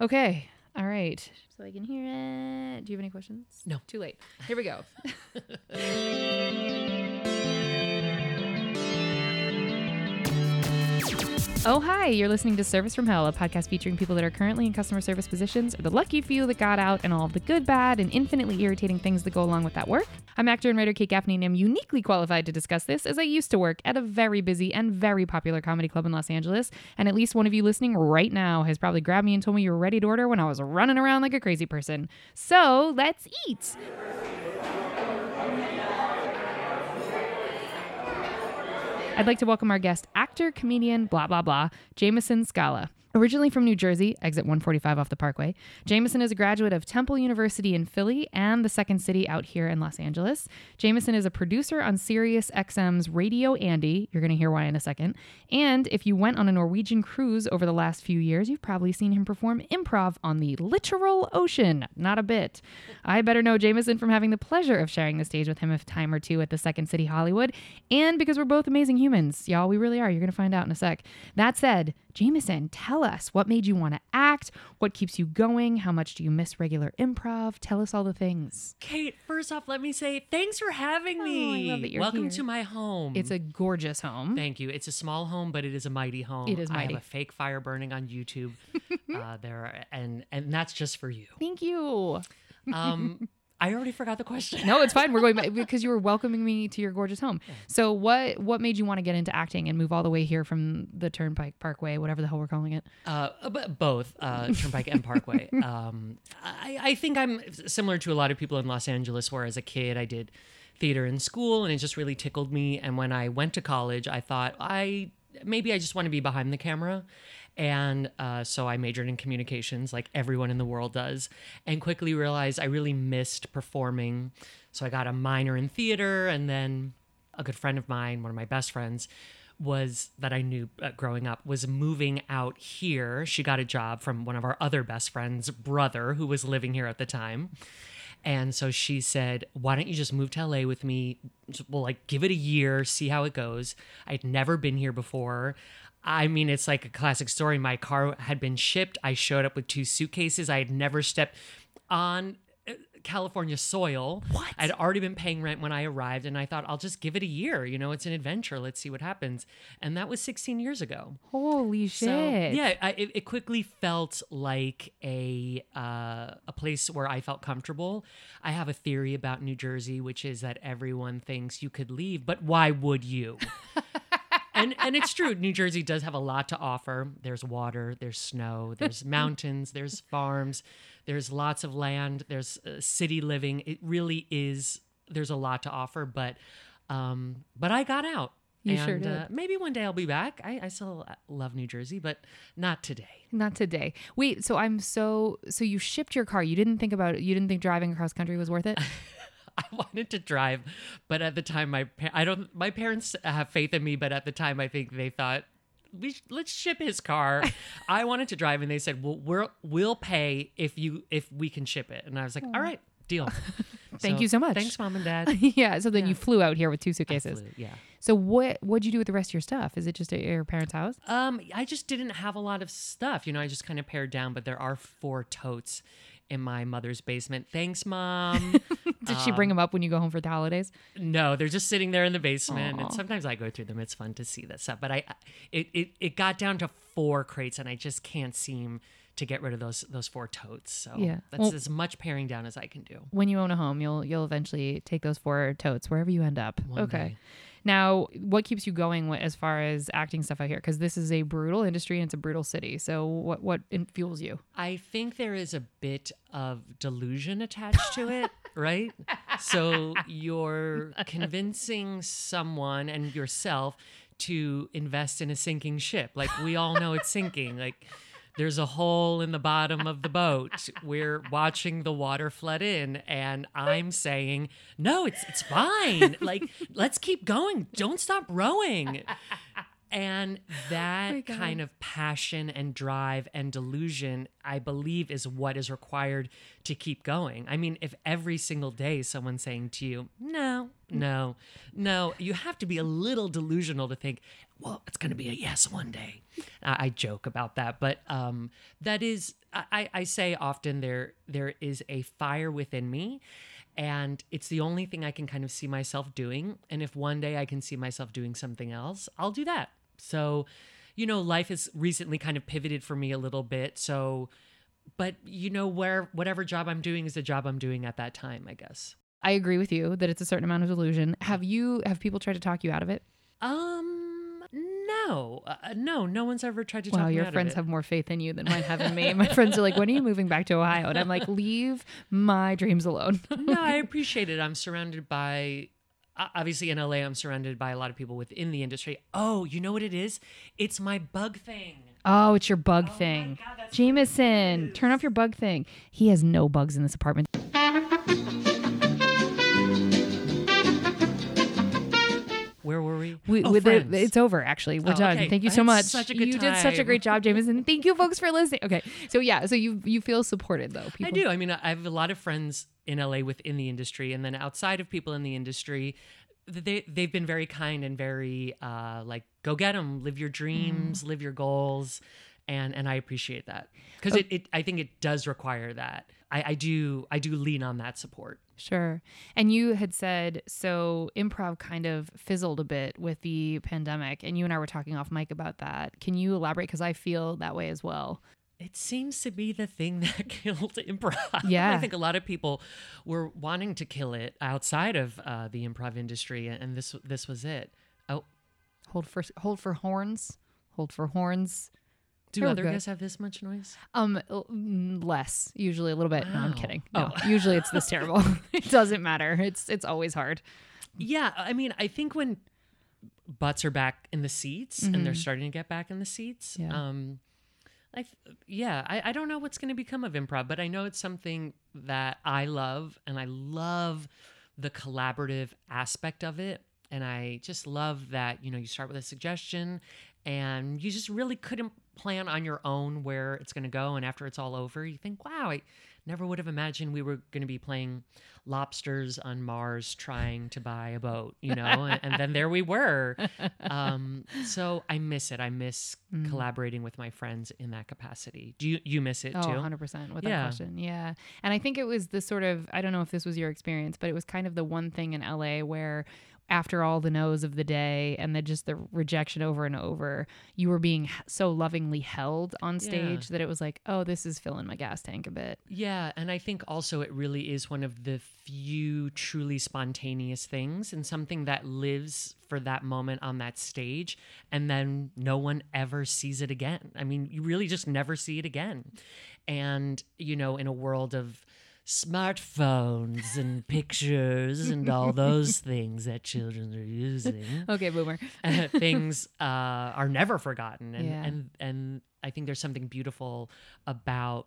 Okay. All right. So I can hear it. Do you have any questions? No. Too late. Here we go. Oh, hi. You're listening to Service from Hell, a podcast featuring people that are currently in customer service positions or the lucky few that got out and all of the good, bad, and infinitely irritating things that go along with that work. I'm actor and writer Kate Gaffney, and I'm uniquely qualified to discuss this as I used to work at a very busy and very popular comedy club in Los Angeles. And at least one of you listening right now has probably grabbed me and told me you were ready to order when I was running around like a crazy person. So let's eat. I'd like to welcome our guest, actor, comedian, blah, blah, blah, Jameson Scala. Originally from New Jersey, exit 145 off the Parkway, Jameson is a graduate of Temple University in Philly and the Second City out here in Los Angeles. Jameson is a producer on Sirius XM's Radio Andy. You're going to hear why in a second. And if you went on a Norwegian cruise over the last few years, you've probably seen him perform improv on the literal ocean. Not a bit. I better know Jameson from having the pleasure of sharing the stage with him a time or two at the Second City Hollywood, and because we're both amazing humans. Y'all, we really are. You're going to find out in a sec. That said, Jameson, tell us what made you want to act, what keeps you going, how much do you miss regular improv? Tell us all the things. Kate, first off, let me say thanks for having Oh, I me. love that you're Welcome here. to my home. It's a gorgeous home. Thank you. It's a small home, but it is a mighty home. It is mighty. I have a fake fire burning on YouTube. uh, there, and and that's just for you. Thank you. Um, I already forgot the question. No, it's fine. We're going back because you were welcoming me to your gorgeous home. So what what made you want to get into acting and move all the way here from the Turnpike Parkway, whatever the hell we're calling it? Uh, both uh, Turnpike and Parkway. Um, I, I think I'm similar to a lot of people in Los Angeles, where as a kid I did theater in school, and it just really tickled me. And when I went to college, I thought I maybe I just want to be behind the camera. And uh, so I majored in communications, like everyone in the world does, and quickly realized I really missed performing. So I got a minor in theater, and then a good friend of mine, one of my best friends, was that I knew uh, growing up was moving out here. She got a job from one of our other best friends' brother who was living here at the time. And so she said, "Why don't you just move to LA with me? We'll like give it a year, see how it goes." I'd never been here before. I mean, it's like a classic story. My car had been shipped. I showed up with two suitcases. I had never stepped on uh, California soil. What? I'd already been paying rent when I arrived, and I thought I'll just give it a year. You know, it's an adventure. Let's see what happens. And that was 16 years ago. Holy shit. So yeah, I, it, it quickly felt like a uh, a place where I felt comfortable. I have a theory about New Jersey, which is that everyone thinks you could leave, but why would you? and and it's true. New Jersey does have a lot to offer. There's water, there's snow, there's mountains, there's farms, there's lots of land, there's uh, city living. It really is. There's a lot to offer, but um, but I got out. You and, sure did. Uh, maybe one day I'll be back. I, I still uh, love New Jersey, but not today. Not today. Wait, so I'm so so you shipped your car. You didn't think about it. You didn't think driving across country was worth it? I wanted to drive, but at the time, my pa- I don't. My parents have faith in me, but at the time, I think they thought we sh- let's ship his car. I wanted to drive, and they said, "Well, we'll we'll pay if you if we can ship it." And I was like, "All right, deal." Thank you so much. Thanks, mom and dad. yeah, so then you flew out here with two suitcases. yeah. So what what'd you do with the rest of your stuff? Is it just at your parents' house? Um, I just didn't have a lot of stuff. You know, I just kind of pared down, but there are four totes in my mother's basement. Thanks, mom. Did she bring um, them up when you go home for the holidays? No, they're just sitting there in the basement, Aw. and sometimes I go through them. It's fun to see that stuff. But I, it, it, it got down to four crates, and I just can't seem to get rid of those those four totes. So Yeah. that's Well- as much paring down as I can do. When you own a home, you'll you'll eventually take those four totes wherever you end up. One okay. day. Now, what keeps you going as far as acting stuff out here? Because this is a brutal industry and it's a brutal city. So, what what fuels you? I think there is a bit of delusion attached to it, right? So you're convincing someone and yourself to invest in a sinking ship. Like we all know it's sinking. Like there's a hole in the bottom of the boat. We're watching the water flood in and I'm saying, "No, it's it's fine. Like let's keep going. Don't stop rowing." And that oh kind of passion and drive and delusion, I believe, is what is required to keep going. I mean, if every single day someone's saying to you, no, no, no, you have to be a little delusional to think, well, it's going to be a yes one day. I, I joke about that, but um, that is, I, I say often there there is a fire within me and it's the only thing I can kind of see myself doing. And if one day I can see myself doing something else, I'll do that. So, you know, life has recently kind of pivoted for me a little bit. So, but you know, where whatever job I'm doing is the job I'm doing at that time, I guess. I agree with you that it's a certain amount of delusion. Have you have people tried to talk you out of it? Um, no, uh, no, no one's ever tried to Wow, your friends have more faith in you than mine have in me. My friends are like, "When are you moving back to Ohio?" And I'm like, "Leave my dreams alone." no, I appreciate it. I'm surrounded by obviously in LA I'm surrounded by a lot of people within the industry. Oh, you know what it is? It's my bug thing. oh, it's your bug thing, God, that's what it Jameson. Turn off your bug thing. He has no bugs in this apartment. We? Oh, with the, it's over. Actually, we're Oh, done. okay. Thank you so much. such a good you did such a great job, Jameson. Thank you, folks, for listening. Okay, so yeah, so you you feel supported though. People, I do. I mean, I have a lot of friends in LA within the industry, and then outside of people in the industry, they they've been very kind and very uh, like, go get them, live your dreams, live your goals, and and I appreciate that because it, it I think it does require that. I, I do I do lean on that support. Sure. And you had said so improv kind of fizzled a bit with the pandemic, and you and I were talking off mic about that. Can you elaborate? Because I feel that way as well. It seems to be the thing that killed improv. Yeah. I think a lot of people were wanting to kill it outside of uh, the improv industry, and this this was it. Oh, Hold for hold for horns. Hold for horns. Do other guys have this much noise? Um, l- mm, less usually a little bit. No, I'm Wow. kidding. No, Oh. usually it's this terrible. it doesn't matter. It's it's always hard. Yeah, I mean, I think when butts are back in the seats and they're starting to get back in the seats, Mm-hmm. Yeah. um, I th- yeah, I, I don't know what's going to become of improv, but I know it's something that I love, and I love the collaborative aspect of it, and I just love that you know you start with a suggestion, and you just really couldn't plan on your own where it's going to go, and after it's all over, you think, wow, I never would have imagined we were going to be playing lobsters on Mars trying to buy a boat, you know, and, and then there we were. Um, so I miss it. I miss collaborating with my friends in that capacity. Do you you miss it Oh, too? 100% with that Yeah. question. Yeah. And I think it was the sort of, I don't know if this was your experience, but it was kind of the one thing in LA where after all the no's of the day and then just the rejection over and over, you were being so lovingly held on stage that it was like, oh, this is filling my gas tank a bit. Yeah, and I think also it really is one of the few truly spontaneous things and something that lives for that moment on that stage and then no one ever sees it again. I mean, you really just never see it again. And, you know, in a world of smartphones and pictures and all those things that children are using Okay, boomer. things uh, are never forgotten and, Yeah. and and i think there's something beautiful about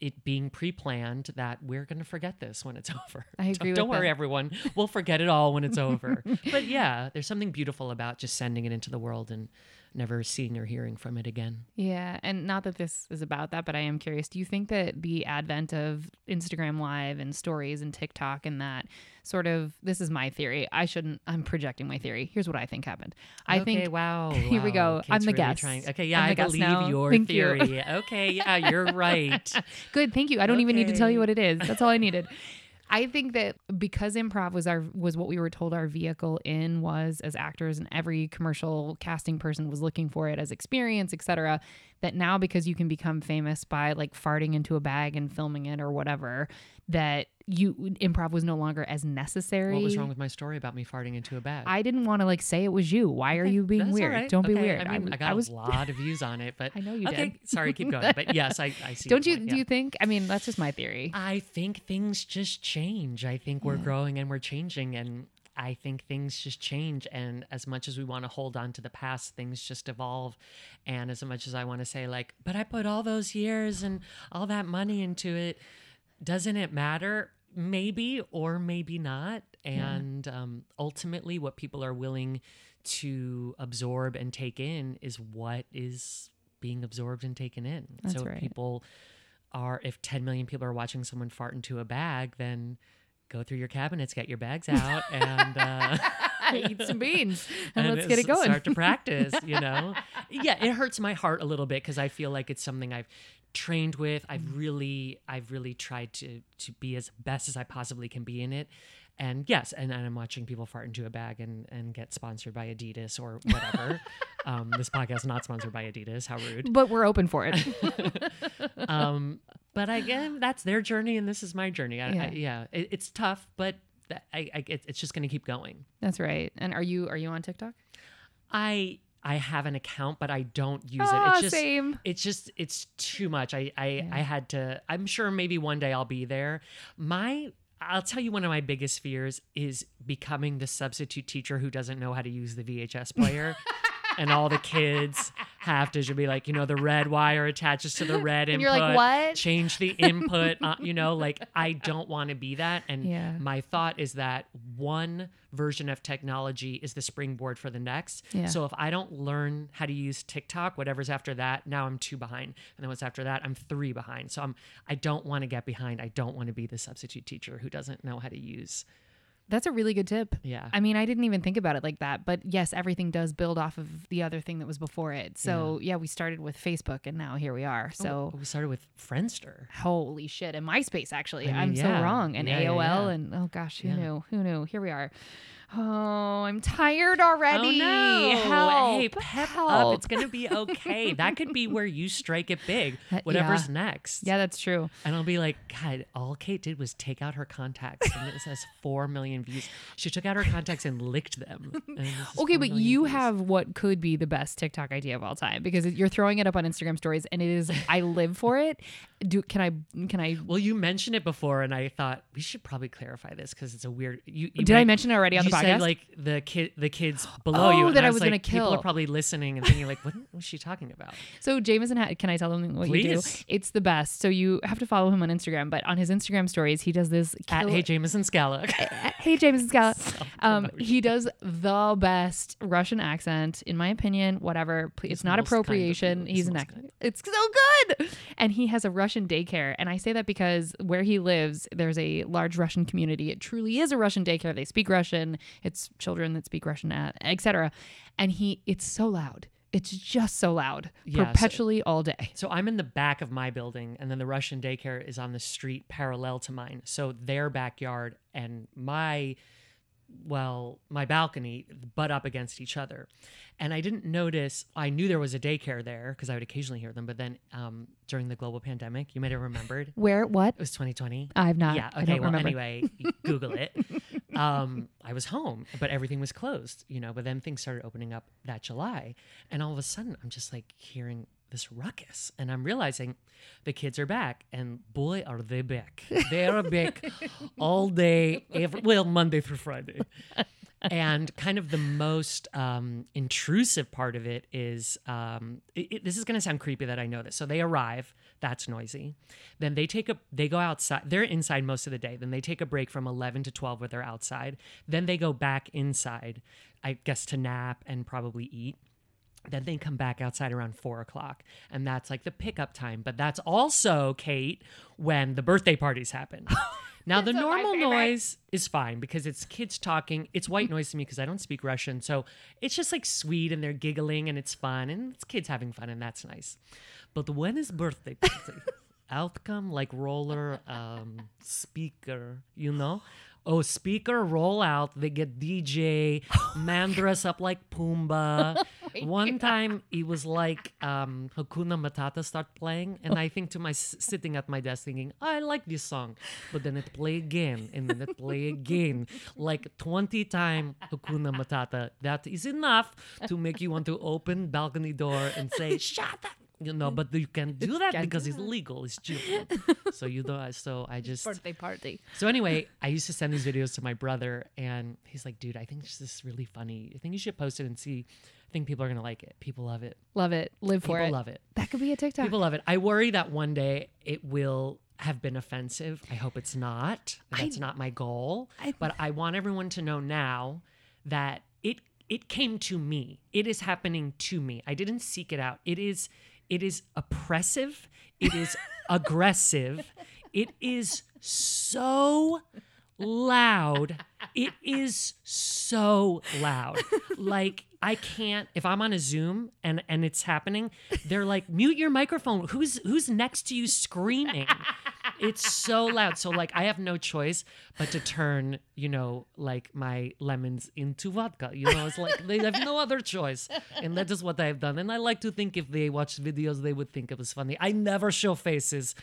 it being pre-planned that we're going to forget this when it's over I agree don't, don't worry that. everyone we'll forget it all when it's over but yeah there's something beautiful about just sending it into the world and never seeing or hearing from it again Yeah, and not that this is about that, but I am curious. Do you think that the advent of Instagram Live and stories and TikTok and that sort of this is my theory. I shouldn't. I'm projecting my theory. Here's what I think happened. I okay, think wow Here we wow, go. I'm the really guest. trying- okay yeah I'm i believe now. your Thank you. theory okay yeah you're right good. Thank you. I don't even need to tell you what it is. That's all I needed. I think that because improv was our was what we were told our vehicle in was as actors and every commercial casting person was looking for it as experience, etc. That now because you can become famous by like farting into a bag and filming it or whatever, that you improv was no longer as necessary. what was wrong with my story about me farting into a bag I didn't want to like say it was you. Why are you being weird? right. Don't be weird. I mean, I, w- got was a lot of views on it, but I know you okay, did. sorry, keep going. But yes, I, I see. Don't you point, do yeah. you think? I mean, that's just my theory. I think things just change. I think we're growing and we're changing, and I think things just change. And as much as we want to hold on to the past, things just evolve. And as much as I want to say, like, but I put all those years and all that money into it, doesn't it matter? Maybe or maybe not. And um, ultimately, what people are willing to absorb and take in is what is being absorbed and taken in. That's so if right. people are, if 10 million people are watching someone fart into a bag, then go through your cabinets, get your bags out, and uh, Eat some beans and, let's get it going. Start to practice, you know? yeah, it hurts my heart a little bit because I feel like it's something I've trained with. I've Mm-hmm. really, I've really tried to to be as best as I possibly can be in it. And yes, and, and I'm watching people fart into a bag and, and get sponsored by Adidas or whatever. um, this podcast is not sponsored by Adidas. How rude. but we're open for it. Um, but again, that's their journey and this is my journey. I, Yeah. I, yeah, it, it's tough, but that, I, I, it, it's just going to keep going. That's right. And are you are you on TikTok? I I have an account, but I don't use it. Ah, It's just same. it's just it's too much. I I, I had to. I'm sure maybe one day I'll be there. My I'll tell you one of my biggest fears is becoming the substitute teacher who doesn't know how to use the VHS player. and all the kids have to just be like, you know, the red wire attaches to the red And input. you're like, "What?" Change the input. Uh, you know, like I don't want to be that. And Yeah. my thought is that one version of technology is the springboard for the next. Yeah. So if I don't learn how to use TikTok, whatever's after that, now I'm two behind. And then what's after that, I'm three behind. So I'm I don't want to get behind. I don't want to be the substitute teacher who doesn't know how to use. That's a really good tip. Yeah. I mean, I didn't even think about it like that, but yes, everything does build off of the other thing that was before it. So yeah, we started with Facebook, and now here we are. Oh, so Oh, we started with Friendster. holy shit, and MySpace actually, I mean, I'm so wrong, and Yeah, yeah, AOL, yeah. and oh gosh, who Yeah. knew? Who knew? Here we are. Oh, I'm tired already. Oh no! Help! Hey, pep Help. up. It's gonna be okay. that could be where you strike it big. Uh, Whatever's yeah. next. yeah, that's true. And I'll be like, God, all Kate did was take out her contacts, and it says four million views. She took out her contacts and licked them. and Okay, but you views. have what could be the best TikTok idea of all time because you're throwing it up on Instagram stories, and it is. I live for it. Do can I? Can I? Well, you mentioned it before, and I thought we should probably clarify this because it's a weird. You, you Did I mention it already on you the said, podcast? like the kid, the kids below you. Oh, and that I was was gonna kill. People are probably listening and thinking like, what was she talking about? So Jameson, can I tell them what you do? It's the best. So you have to follow him on Instagram, but on his Instagram stories, he does this. At Hey Jameson Scala. hey Jameson Scala. Um, he does the best Russian accent, in my opinion. Whatever, Please- it's not most kind of appropriation. He's an kind. It's so good, and he has a Russian daycare. And I say that because where he lives, there's a large Russian community. It truly is a Russian daycare. They speak Russian. It's children that speak Russian, etc. And he, it's so loud. It's just so loud, Yeah, so- perpetually all day. So I'm in the back of my building, and then the Russian daycare is on the street parallel to mine. So their backyard and my, well, my balcony butt up against each other. And I didn't notice, I knew there was a daycare there because I would occasionally hear them. But then um, during the global pandemic, you might have remembered, Where? What? it was 2020. I've not. yeah. Okay. Well, remember. anyway, Google it. Um, I was home, but everything was closed, you know. But then things started opening up that July, and all of a sudden, I'm just like hearing this ruckus, and I'm realizing the kids are back, and boy, are they back! They are back all day, every, well, Monday through Friday. and kind of the most um, intrusive part of it is um, it, it- this is going to sound creepy that I know this. So they arrive, that's noisy. Then they take a they go outside. They're inside most of the day. Then they take a break from eleven to twelve where they're outside. Then they go back inside, I guess to nap and probably eat. Then they come back outside around four o'clock, and that's like the pickup time. But that's also Kate when the birthday parties happen. now the Those are my normal noise is fine because it's kids talking. It's white noise to me because I don't speak Russian, so it's just like sweet and they're giggling and it's fun and it's kids having fun and that's nice. But when is birthday party? Out come like roller um, speaker, you know. Oh, speaker roll out. They get DJ, man dress up like Pumbaa. One time it was like um, Hakuna Matata start playing, and I think to my sitting at my desk thinking, I like this song, but then it play again, and then it play again, like twenty time Hakuna Matata. That is enough to make you want to open balcony door and say, "Shut up." You know, but you can do that Can't because do it's legal. It's children. so you know. So I just Birthday party. so anyway, I used to send these videos to my brother, and he's like, "Dude, I think this is really funny. I think you should post it and see. I think people are gonna like it. People love it. Love it. Live for it. People it. love it. That could be a TikTok. People love it. I worry that one day it will have been offensive. I hope it's not. That's not my goal. I- but I want everyone to know now that it it came to me. It is happening to me. I didn't seek it out. It is it is oppressive. It is aggressive. It is so loud. It is so loud. Like I can't if I'm on a Zoom and and it's happening, they're like mute your microphone. Who's who's next to you screaming? It's so loud. So like I have no choice but to turn, you know, like my lemons into vodka. You know, it's like they have no other choice. And that is what I've done. And I like to think if they watched videos they would think it was funny. I never show faces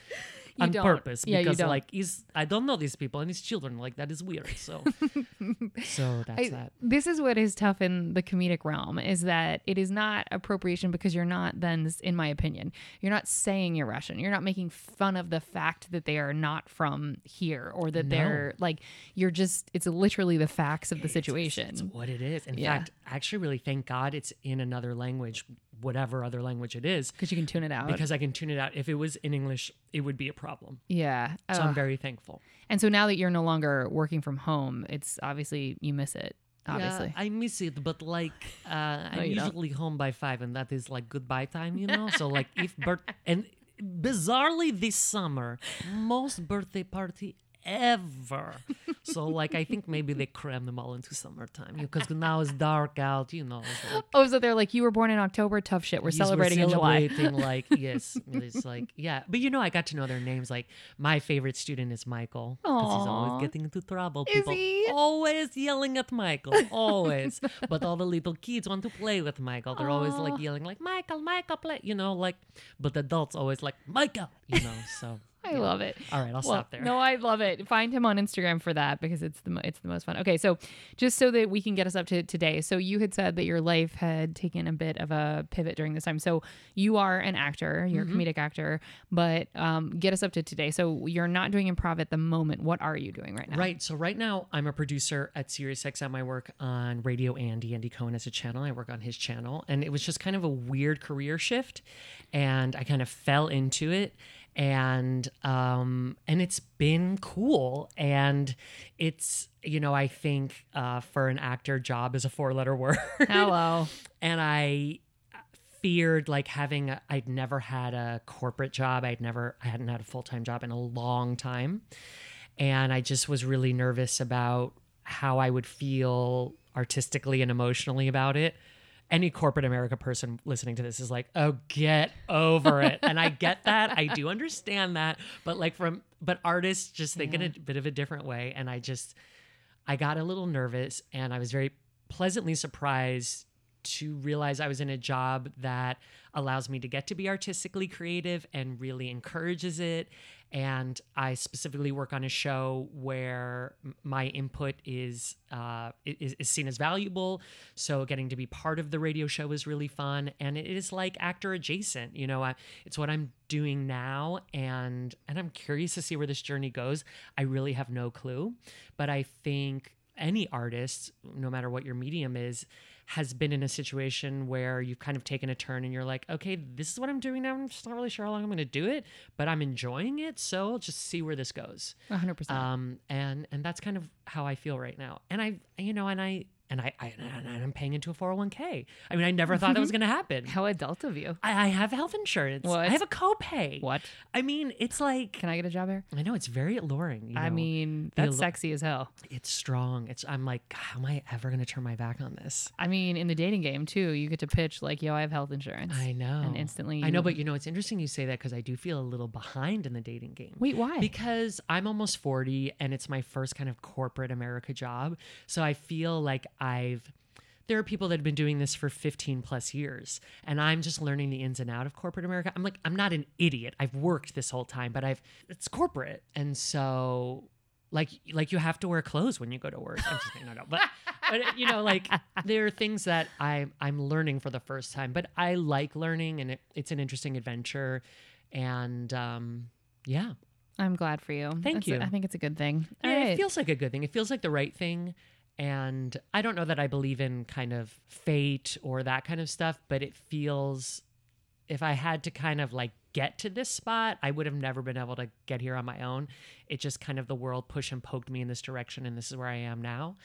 on don't. purpose Yeah, you because don't. like he's I don't know these people and he's children. Like that is weird. So so that's I- that. This is what is tough in the comedic realm is that it is not appropriation because you're not then in my opinion you're not saying you're Russian you're not making fun of the fact that they are not from here or that they're like you're just it's literally the facts of the situation It's what it is. In Yeah. fact, I actually really thank God it's in another language, whatever other language it is, because you can tune it out because I can tune it out. If it was in English, it would be a problem. yeah So Ugh. I'm very thankful. and so now that you're no longer working from home it's obviously you miss it obviously Yeah, I miss it, but like uh, I'm you don't. usually home by five, and that is like goodbye time, you know. so like if birth and bizarrely this summer, most birthday party ever. so like I think maybe they cram them all into summertime because now it's dark out, you know. Like, oh so they're like you were born in October tough shit we're Yes, we're celebrating in July celebrating, like yes, it's like yeah. But you know, I got to know their names. Like my favorite student is Michael because he's always getting into trouble. Is People he? always yelling at Michael, always. but all the little kids want to play with Michael. They're always like yelling like Michael, Michael, play. You know, like. But adults always like Michael. You know, so. I yeah. love it. All right, I'll Well, stop there. No, I love it. Find him on Instagram for that because it's the mo- it's the most fun. Okay, so just so that we can get us up to today. So you had said that your life had taken a bit of a pivot during this time. So you are an actor, you're Mm-hmm. a comedic actor, but um, get us up to today. So you're not doing improv at the moment. What are you doing right now? Right. So right now I'm a producer at SiriusXM. I work on Radio Andy. Andy Cohen has a channel. I work on his channel, and it was just kind of a weird career shift, and I kind of fell into it, and um, and it's been cool, and it's you know I think uh, for an actor, job is a four letter word, Hello. and I feared like having a, I'd never had a corporate job. I'd never I hadn't had a full-time job in a long time. And I just was really nervous about how I would feel artistically and emotionally about it. Any corporate America person listening to this is like, "Oh, get over it." and I get that. I do understand that, but like from but artists just think in a bit of a different way and I just I got a little nervous and I was very pleasantly surprised to realize I was in a job that allows me to get to be artistically creative and really encourages it. And I specifically work on a show where my input is, uh, is is seen as valuable. So getting to be part of the radio show is really fun, and it is like actor adjacent. You know, I, it's what I'm doing now, and and I'm curious to see where this journey goes. I really have no clue, but I think any artist, no matter what your medium is, has been in a situation where you've kind of taken a turn and you're like, okay, this is what I'm doing now. I'm just not really sure how long I'm going to do it, but I'm enjoying it. So I'll just see where this goes. 100%. Um, and and that's kind of how I feel right now. And I, you know, and I and I, I and I'm paying into a 401k. I mean, I never thought that was mm-hmm. going to happen. How adult of you. I, I have health insurance. What? I have a copay. What? I mean, it's like Can I get a job here? I know it's very alluring. you I know. mean, that's sexy as hell. it's strong. It's I'm like, how am I ever going to turn my back on this? I mean, in the dating game too, you get to pitch like, "Yo, I have health insurance." I know. And instantly, I know, but you know, it's interesting you say that because I do feel a little behind in the dating game. wait, why? Because I'm almost 40 and it's my first kind of corporate America job. So I feel like I've there are people that have been doing this for 15 plus years and I'm just learning the ins and out of corporate America. I'm like I'm not an idiot. I've worked this whole time, but I've it's corporate. And so like like you have to wear clothes when you go to work. I'm just kidding, no, no. But but you know, like there are things that I I'm learning for the first time, but I like learning and it, it's an interesting adventure. And um yeah. I'm glad for you. Thank That's you. I think it's a good thing. All Yeah, right. it feels like a good thing. It feels like the right thing. And I don't know that I believe in kind of fate or that kind of stuff, but it feels if I had to kind of like get to this spot. I would have never been able to get here on my own. It just kind of the world pushed and poked me in this direction, and this is where I am now.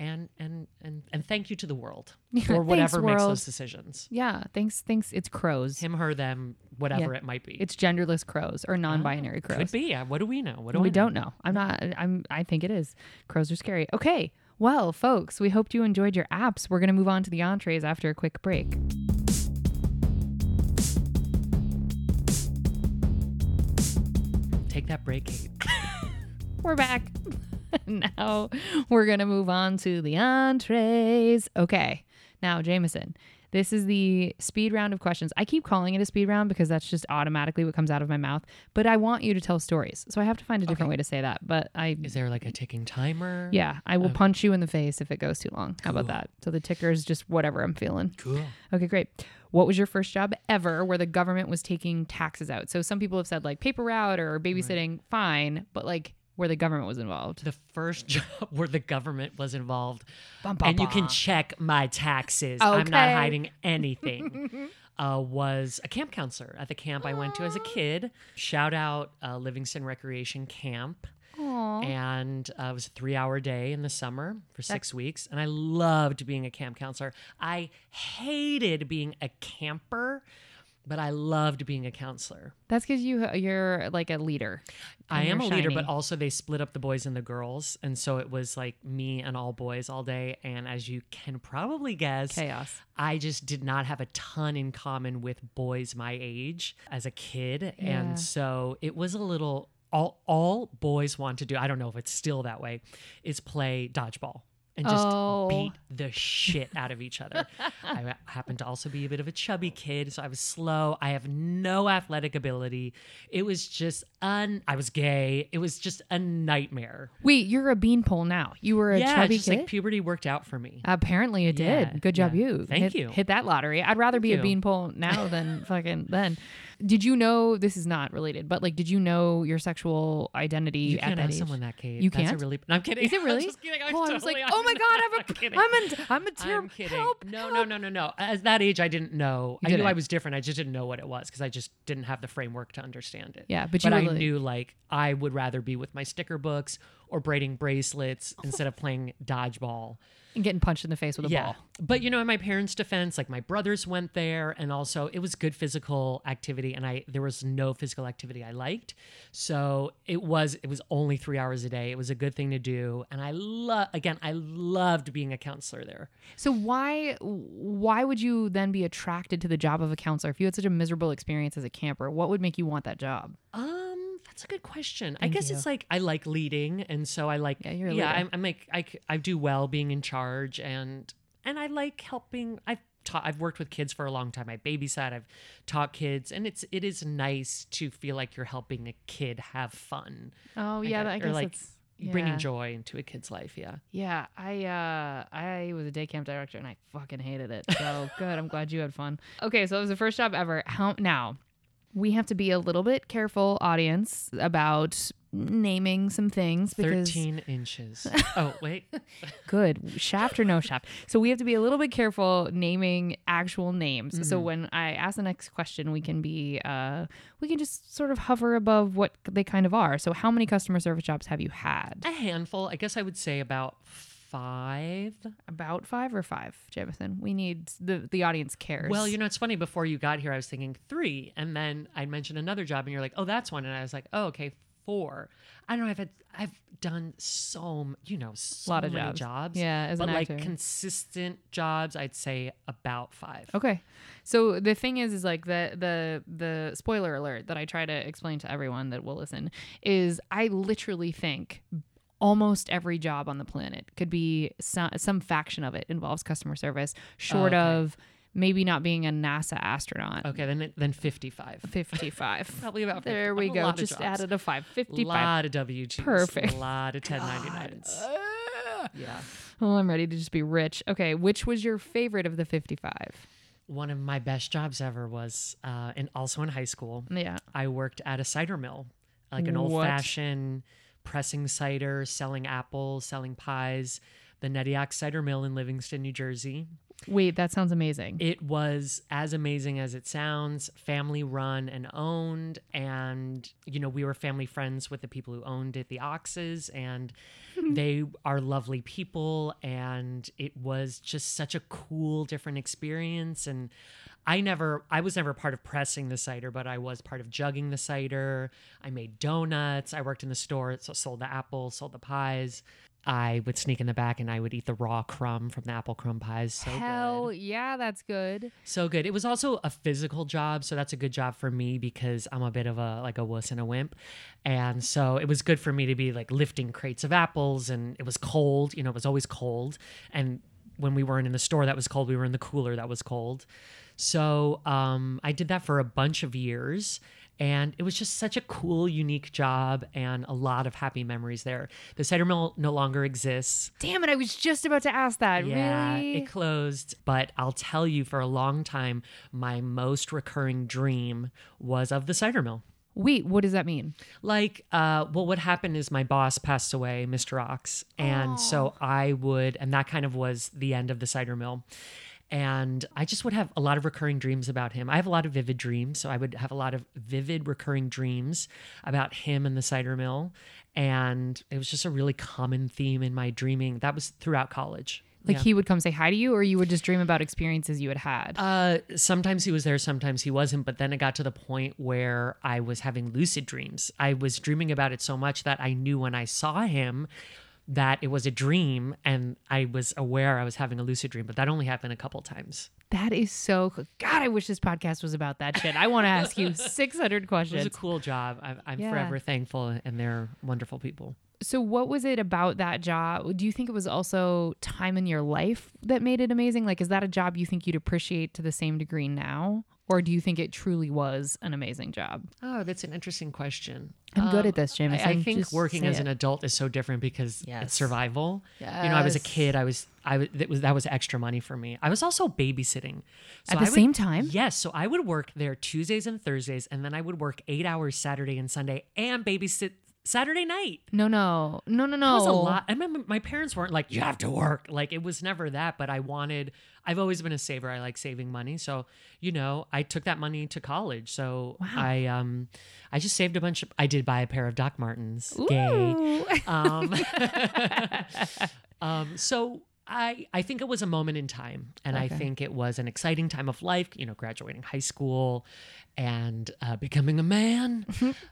And and and and thank you to the world for thanks, whatever makes world. those decisions. Yeah, thanks. Thanks. It's crows. Him, her, them, whatever it might be. It's genderless crows or non-binary crows. Could be. Yeah. What do we know? What do we I know? don't know. I'm not. I'm. I think it is. Crows are scary. Okay. Well, folks, we hoped you enjoyed your apps. We're gonna move on to the entrees after a quick break. Take that break, Kate. We're back. now we're gonna move on to the entrees. Okay. Now, Jameson, this is the speed round of questions. I keep calling it a speed round because that's just automatically what comes out of my mouth. But I want you to tell stories, so I have to find a different way to say that. But I, Is there like a ticking timer? yeah, I will punch you in the face if it goes too long. How about that? So the ticker is just whatever I'm feeling. Cool. Okay, great. What was your first job ever where the government was taking taxes out? So some people have said like paper route or babysitting, fine, but like where the government was involved. The first job where the government was involved, Bum, bum, and you can check my taxes. I'm not hiding anything. uh, was a camp counselor at the camp I went to as a kid. Shout out uh, Livingston Recreation Camp. Aw. and uh, it was a three hour day in the summer for six weeks and i loved being a camp counselor i hated being a camper but i loved being a counselor That's because you uh, you're uh, like a leader. i am a you're leader but also they split up the boys and the girls and so it was like me and all boys all day and as you can probably guess chaos. I just did not have a ton in common with boys my age as a kid. Yeah. And so it was a little all all boys want to do, I don't know if it's still that way, is play dodgeball and just Oh. beat the shit out of each other. I happen to also be a bit of a chubby kid, so I was slow. I have no athletic ability. It was just un I was gay. It was just a nightmare. Wait, you're a beanpole now. You were a yeah, chubby just kid. like puberty worked out for me. Apparently it Yeah, did. Good job, yeah. you. Thank hit, you. Hit that lottery. I'd rather be a you. beanpole now than fucking then. Did you know this is not related, but like, did you know your sexual identity You at can't that ask age? someone that, Kate. You can't? A really, no, I'm kidding. Is it I'm really? just kidding. I'm oh, I was totally- like, oh my god, I'm a, kidding. I'm a, I'm a terrible. I'm kidding. Help, no, help. no, no, no, no. At that age, I didn't know. I knew I didn't. was different. I just didn't know what it was because I just didn't have the framework to understand it. Yeah, but you but I like- knew like I would rather be with my sticker books or braiding bracelets instead of playing dodgeball. And getting punched in the face with a yeah. ball. But you know, in my parents' defense, like my brothers went there and also it was good physical activity and I there was no physical activity I liked. So it was it was only 3 hours a day. It was a good thing to do and I love again, I loved being a counselor there. So why why would you then be attracted to the job of a counselor if you had such a miserable experience as a camper? What would make you want that job? Um, that's a good question. I guess you. it's like I like leading, and so I like Yeah, yeah. I'm, I'm like I, I do well being in charge, and and I like helping. I've taught. I've worked with kids for a long time. I babysat. I've taught kids, and it's it is nice to feel like you're helping a kid have fun. Oh yeah, gu- I guess like that's bringing joy into a kid's life. Yeah. Yeah, I uh I was a day camp director and I fucking hated it. So good. I'm glad you had fun. Okay, so it was the first job ever. How now? We have to be a little bit careful, audience, about naming some things because Thirteen inches. oh wait. good shaft or no shaft. So we have to be a little bit careful naming actual names. Mm-hmm. So when I ask the next question, we can be uh we can just sort of hover above what they kind of are. So how many customer service jobs have you had? A handful. I guess I would say about five. About five or five, Jameson. We need the the audience cares. Well, you know, it's funny. Before you got here, I was thinking three, and then I mentioned another job, and you're like, "Oh, that's one," and I was like, "Oh, okay, four. I don't know. I've had, I've done so, you know, so Lot of many jobs. jobs. Yeah, as but an like actor. consistent jobs, I'd say about five. Okay. So the thing is is like the the the spoiler alert that I try to explain to everyone that will listen is I literally think almost every job on the planet could be some, some faction of it involves customer service short Okay. of maybe not being a NASA astronaut. Okay, then then fifty-five. 55. Probably about 50. There we A go. lot of Just jobs. added a 5. A 55. lot of W twos. Perfect. A lot of 1099s. Yeah. Oh, I'm ready to just be rich. Okay, which was your favorite of the 55? One of my best jobs ever was, uh, and also in high school. Yeah. I worked at a cider mill, like an old fashioned pressing cider, selling apples, selling pies. The Nediac Cider Mill in Livingston, New Jersey. Wait, that sounds amazing. It was as amazing as it sounds, family run and owned. And, you know, we were family friends with the people who owned it, the Oxes, and they are lovely people. And it was just such a cool, different experience. And I never, I was never part of pressing the cider, but I was part of jugging the cider. I made donuts. I worked in the store, so sold the apples, sold the pies. I would sneak in the back and I would eat the raw crumb from the apple crumb pies. So good. Hell yeah, that's good. So good. It was also a physical job, so that's a good job for me because I'm a bit of a like a wuss and a wimp. And so it was good for me to be like lifting crates of apples and it was cold, you know, it was always cold. And when we weren't in the store that was cold, we were in the cooler that was cold. So um, I did that for a bunch of years. And it was just such a cool, unique job and a lot of happy memories there. The cider mill no longer exists. Damn it, I was just about to ask that. Yeah, really? it closed. But I'll tell you, for a long time, my most recurring dream was of the cider mill. Wait, what does that mean? Like, uh, well, what happened is my boss passed away, Mr. Ox. And so I would, and that kind of was the end of the cider mill. And I just would have a lot of recurring dreams about him. I have a lot of vivid dreams. So I would have a lot of vivid recurring dreams about him and the cider mill. And it was just a really common theme in my dreaming. That was throughout college. Like Yeah. he would come say hi to you, or you would just dream about experiences you had had? Uh, sometimes he was there, sometimes he wasn't. But then it got to the point where I was having lucid dreams. I was dreaming about it so much that I knew when I saw him that it was a dream, and I was aware I was having a lucid dream. But that only happened a couple times. that is so cool. God, I wish this podcast was about that shit. I want to ask you 600 It was a cool job. I'm, I'm Yeah. forever thankful, and they're wonderful people. So, what was it about that job? Do you think it was also time in your life that made it amazing? Like, is that a job you think you'd appreciate to the same degree now? Or do you think it truly was an amazing job? Oh, that's an interesting question. I'm good Um, at this, I- Jameson. I, think Just working as it. an adult is so different because Yes. it's survival. You know, I was a kid. I was, I was, that was that was extra money for me. I was also babysitting So At the I would- same time? Yes. So I would work there Tuesdays and Thursdays, and then I would work eight hours Saturday and Sunday, and babysit Saturday night. No, no, no, no, no. That was a lot. I remember my parents weren't like, you have to work. Like it was never that, but I wanted, I've always been a saver. I like saving money. So, you know, I took that money to college. So I, um, I just saved a bunch of, I did buy a pair of Doc Martens. Gay. Um, um, so I, I think it was a moment in time, and I think it was an exciting time of life. You know, graduating high school and uh, becoming a man,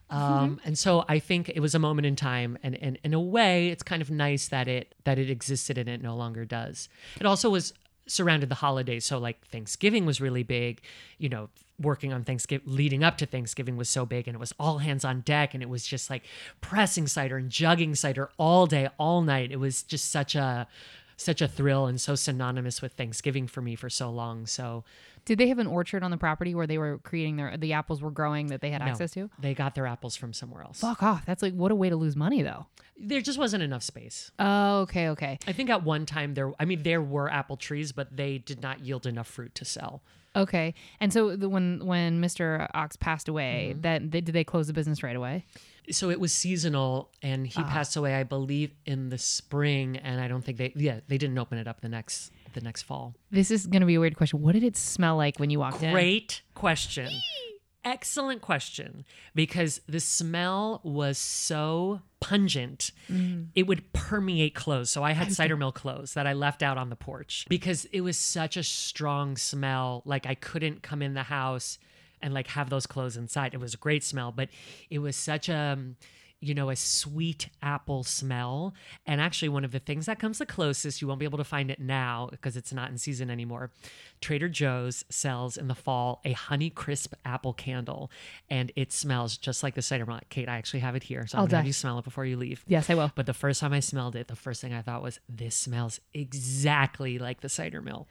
um, and so I think it was a moment in time, and, and in a way, it's kind of nice that it that it existed and it no longer does. It also was surrounded the holidays, so like Thanksgiving was really big. You know, working on Thanksgiving, leading up to Thanksgiving was so big, and it was all hands on deck, and it was just like pressing cider and jugging cider all day, all night. It was just such a such a thrill and so synonymous with Thanksgiving for me for so long. So Did they have an orchard on the property where they were creating their the apples were growing that they had no, access to? they got their apples from somewhere else. Fuck off. That's like what a way to lose money though. There just wasn't enough space. Oh, okay, okay. I think at one time there, I mean, there were apple trees, but they did not yield enough fruit to sell. Okay. And so the, when when Mr. Ox passed away, Mm-hmm. that they, did they close the business right away? So it was seasonal, and he passed away, I believe, in the spring. And I don't think they, yeah, they didn't open it up the next the next fall. This is going to be a weird question. What did it smell like when you walked in? Great question. Excellent question. Because the smell was so pungent, mm. it would permeate clothes. So I had cider mill clothes that I left out on the porch because it was such a strong smell. Like I couldn't come in the house and like have those clothes inside. It was a great smell, but it was such a you know, a sweet apple smell. And actually, one of the things that comes the closest, you won't be able to find it now because it's not in season anymore. Trader Joe's sells in the fall a honey crisp apple candle, and it smells just like the cider mill. Kate, I actually have it here, so I'm I'll have you smell it before you leave. Yes, I will. But the first time I smelled it, the first thing I thought was, this smells exactly like the cider mill.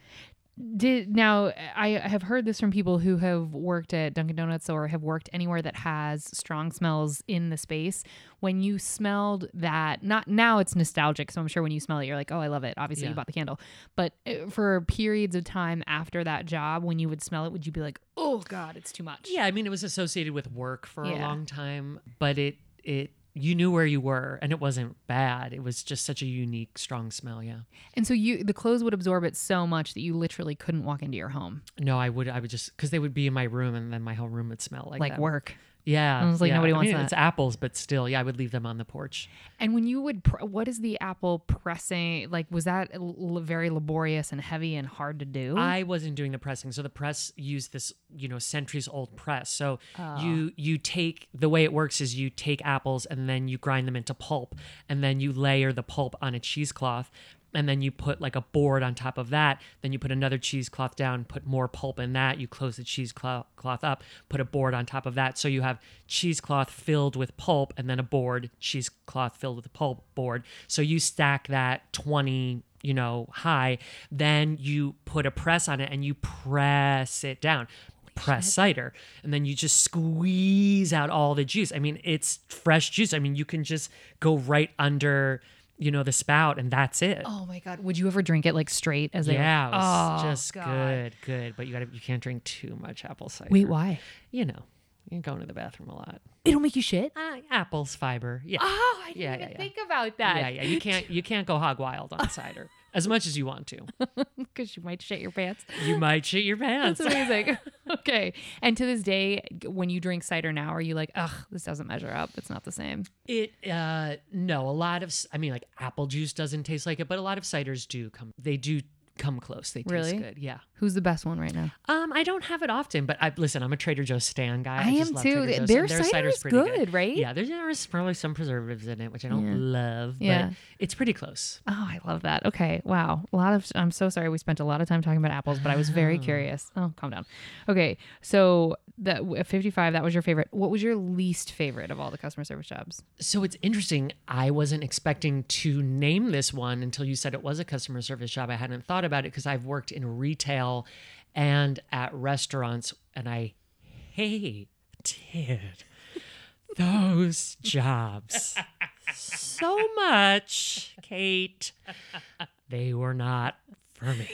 Did now I have heard this from people who have worked at Dunkin' Donuts or have worked anywhere that has strong smells in the space. When you smelled that, not now it's nostalgic, so I'm sure when you smell it, you're like, oh, I love it. Obviously, Yeah. you bought the candle, but uh, for periods of time after that job, when you would smell it, would you be like, oh God, it's too much? Yeah, I mean, it was associated with work for a long time, but it it you knew where you were and it wasn't bad. It was just such a unique, strong smell. Yeah. And so you the clothes would absorb it so much that you literally couldn't walk into your home No, I would, I would just, cause they would be in my room and then my whole room would smell like, like them. work. Yeah. I was like, yeah. nobody I wants mean, that. It's apples, but still, yeah, I would leave them on the porch. And when you would, pr- what is the apple pressing? Like, was that l- very laborious and heavy and hard to do? I wasn't doing the pressing. So the press used this, you know, centuries old press. So Oh. you you take the way it works is you take apples and then you grind them into pulp and then you layer the pulp on a cheesecloth and then you put like a board on top of that. Then you put another cheesecloth down, put more pulp in that. You close the cheesecloth up, put a board on top of that. So you have cheesecloth filled with pulp and then a board, cheesecloth filled with a pulp board. So you stack that 20 you know, high, then you put a press on it and you press it down. Press cider, and then you just squeeze out all the juice. I mean, it's fresh juice. I mean, you can just go right under, you know, the spout, and that's it. oh my god! Would you ever drink it like straight as they? yeah, it was oh, just God. good, good. But you got to you can't drink too much apple cider. Wait, why? You know, you're going to the bathroom a lot. It'll make you shit. Uh, apples, fiber. Yeah, Oh, I didn't Yeah, even yeah, yeah. think about that. yeah, yeah. You can't you can't go hog wild on cider as much as you want to. because you might shit your pants. You might shit your pants. That's amazing. okay. And to this day, when you drink cider now, are you like, ugh, this doesn't measure up? It's not the same. It uh no, a lot of I mean like apple juice doesn't taste like it, but a lot of ciders do come they do come close. They taste Really? good. Yeah. Who's the best one right now? Um I don't have it often, but I listen, I'm a Trader Joe's stand guy. I just am too. Their cider cider's is pretty good, right? Yeah, there's, there's probably some preservatives in it, which I don't Yeah. love, Yeah. but it's pretty close. Oh, I love that. Okay. Wow. A lot of, I'm so sorry we spent a lot of time talking about apples, but I was very curious. Oh, calm down. Okay. So, that 55, that was your favorite. What was your least favorite of all the customer service jobs? So it's interesting. I wasn't expecting to name this one until you said it was a customer service job. I hadn't thought about it because I've worked in retail and at restaurants, and I hated those jobs so much, Kate. They were not for me.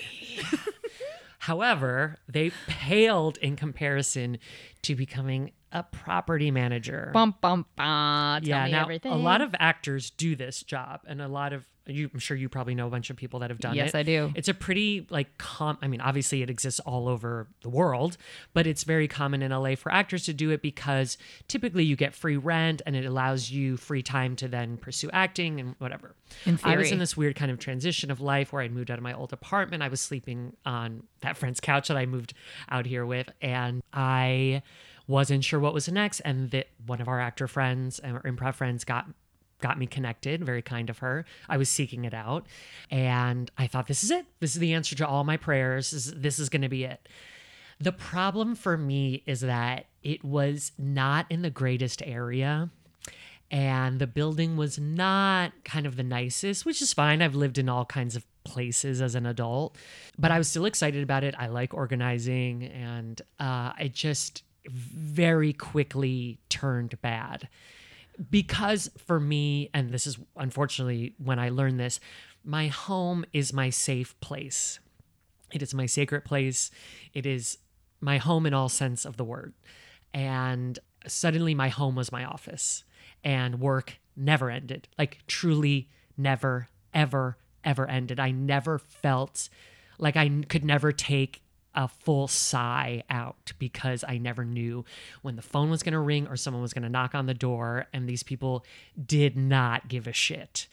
However, they paled in comparison to becoming a property manager Bum, bum, bum. Yeah, me now everything. a lot of actors do this job, and a lot of you. I'm sure you probably know a bunch of people that have done it. Yes, I do. It's a pretty like com. I mean, obviously it exists all over the world, but it's very common in LA for actors to do it because typically you get free rent, and it allows you free time to then pursue acting and whatever. In theory. I was in this weird kind of transition of life where I'd moved out of my old apartment. I was sleeping on that friend's couch that I moved out here with, and I wasn't sure what was next. And that one of our actor friends and our improv friends got got me connected. Very kind of her. I was seeking it out, and I thought, this is it. This is the answer to all my prayers. This is, this is going to be it. The problem for me is that it was not in the greatest area and the building was not kind of the nicest, which is fine. I've lived in all kinds of places as an adult, but I was still excited about it. I like organizing, and uh, it just very quickly turned bad because for me, and this is unfortunately when I learned this, my home is my safe place. It is my sacred place. It is my home in all sense of the word. And suddenly my home was my office and work never ended. Like truly never, ever, ever ended. I never felt like I could never take a full sigh out because I never knew when the phone was going to ring or someone was going to knock on the door. And these people did not give a shit.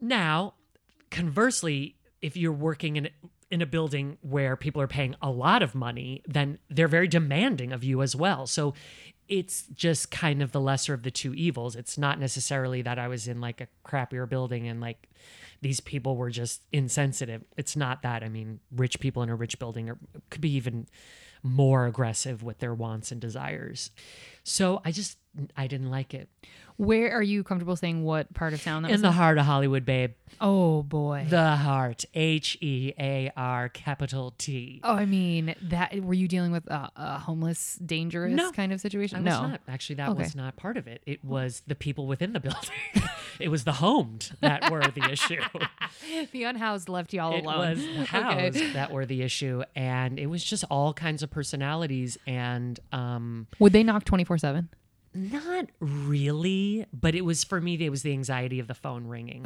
Now, conversely, if you're working in in a building where people are paying a lot of money, then they're very demanding of you as well. So it's just kind of the lesser of the two evils. It's not necessarily that I was in like a crappier building and like these people were just insensitive. It's not that. I mean, rich people in a rich building are, could be even more aggressive with their wants and desires. So I just I didn't like it. Where are you comfortable saying what part of town that was In the heart of Hollywood, babe. Oh boy. The heart, H E A R, capital T. oh, I mean that. Were you dealing with a, a homeless, dangerous No. kind of situation? Was no. not. Actually, that Okay. was not part of it. It was the people within the building. it was the homed that were the issue. the unhoused left you all it alone. It was the Okay. housed that were the issue, and it was just all kinds of personalities. And um, Would they knock twenty four seven? Not really, but it was for me. It was the anxiety of the phone ringing.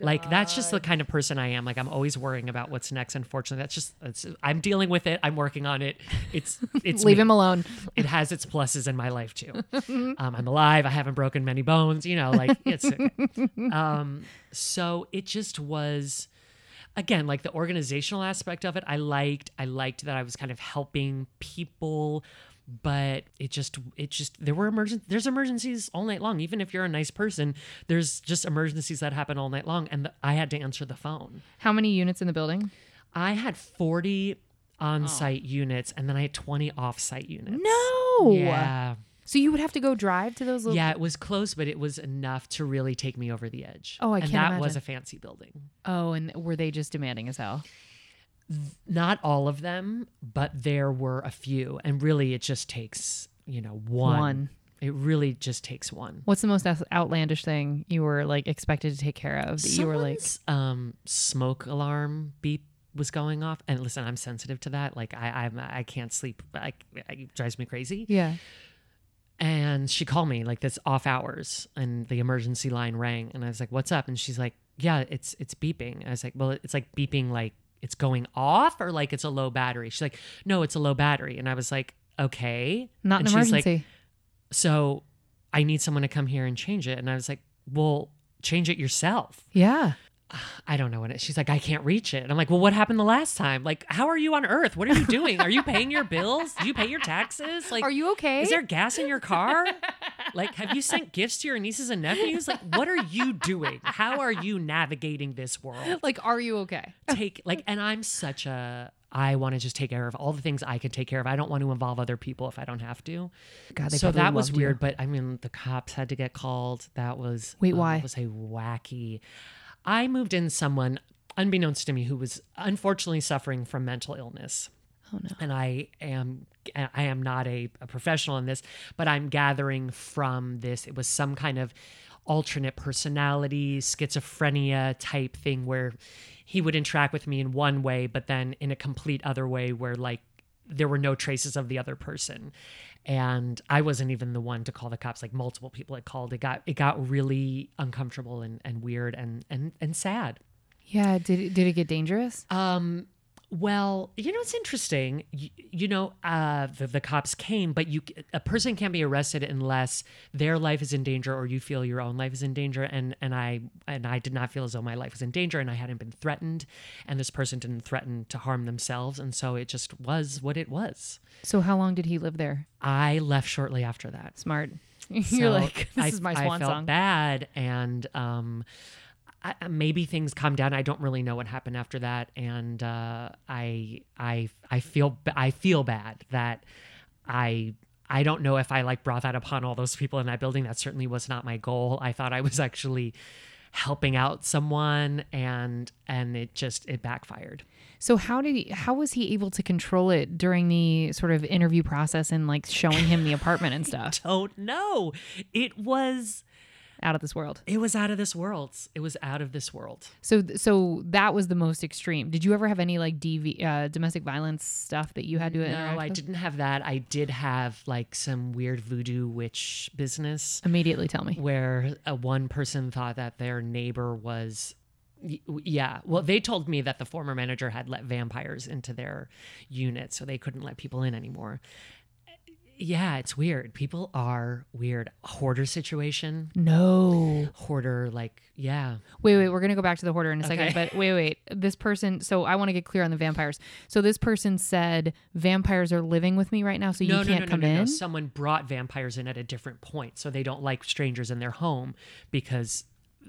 like that's just the kind of person I am. Like I'm always worrying about what's next. Unfortunately, that's just. It's, I'm dealing with it. I'm working on it. It's. It's. Leave me. him alone. It has its pluses in my life too. um, I'm alive. I haven't broken many bones. You know, like it's. Okay. Um, so it just was. Again, like the organizational aspect of it, I liked. I liked that I was kind of helping people but it just it just there were emergent there's emergencies all night long even if you're a nice person there's just emergencies that happen all night long and the, i had to answer the phone How many units in the building? i had 40 on-site oh. units and then i had 20 off-site units No. yeah So you would have to go drive to those little. yeah it was close but it was enough to really take me over the edge Oh, I and can't that was a fancy building Oh, and were they just demanding as hell? Not all of them but there were a few. And really it just takes you know one, One. it really just takes one. What's the most outlandish thing you were like expected to take care of? That you were like, um smoke alarm beep was going off. And listen i'm sensitive to that. Like i i'm i can't sleep. I, it drives me crazy. Yeah. and she called me like this off hours. And the emergency line rang. And i was like what's up? And she's like yeah it's it's beeping. I was like well it's like beeping like it's going off or like it's a low battery? She's like no it's a low battery. And i was like okay. Not and an she's like emergency. so i need someone to come here and change it. And i was like well change it yourself. Yeah. I don't know what it. She's like, I can't reach it. And I'm like, well, what happened the last time? Like, how are you on Earth? What are you doing? Are you paying your bills? Do you pay your taxes? Like, Are you okay? Is there gas in your car? like, have you sent gifts to your nieces and nephews? Like, what are you doing? How are you navigating this world? like, are you okay? Take like, and I'm such a. I want to just take care of all the things I can take care of. I don't want to involve other people if I don't have to. God, they so that was loved you. weird. But I mean, the cops had to get called. That was Wait, uh, why? It was a wacky. I moved in someone unbeknownst to me who was unfortunately suffering from mental illness. Oh no. And I am I am not a, a professional in this, but I'm gathering from this it was some kind of alternate personality, schizophrenia type thing where he would interact with me in one way, but then in a complete other way where like there were no traces of the other person. And I wasn't even the one to call the cops, like multiple people had called. It got it got really uncomfortable and, and weird and, and and sad. Yeah. Did it, did it get dangerous? Um, well, you know, it's interesting. You, you know, uh, the, the cops came, but you a person can't be arrested unless their life is in danger or you feel your own life is in danger. And and I and I did not feel as though my life was in danger, and I hadn't been threatened, and this person didn't threaten to harm themselves, and so it just was what it was. So how long did he live there? I left shortly after that. Smart. So You're like, this I, is my swan I felt song. bad, and um, I, maybe things calmed down. I don't really know what happened after that, and uh, I I I feel I feel bad that I. I don't know if I like brought that upon all those people in that building. That certainly was not my goal. I thought I was actually helping out someone and and it just it backfired. So how did he? How was he able to control it during the sort of interview process and like showing him the apartment and stuff? Don't know. It was Out of this world. it was out of this world. It was out of this world. So so that was the most extreme. Did you ever have any like DV uh, domestic violence stuff that you had to No, I with? didn't have that. I did have like some weird voodoo witch business Immediately tell me. where uh, one person thought that their neighbor was. Yeah. Well, they told me that the former manager had let vampires into their unit, so they couldn't let people in anymore. Yeah, it's weird. People are weird. Hoarder situation. No. Hoarder, like, yeah. Wait, wait. We're gonna go back to the hoarder in a second. Okay. But wait, wait. This person. So I want to get clear on the vampires. So this person said vampires are living with me right now, so you no, can't no, no, come in. Someone brought vampires in at a different point, so they don't like strangers in their home because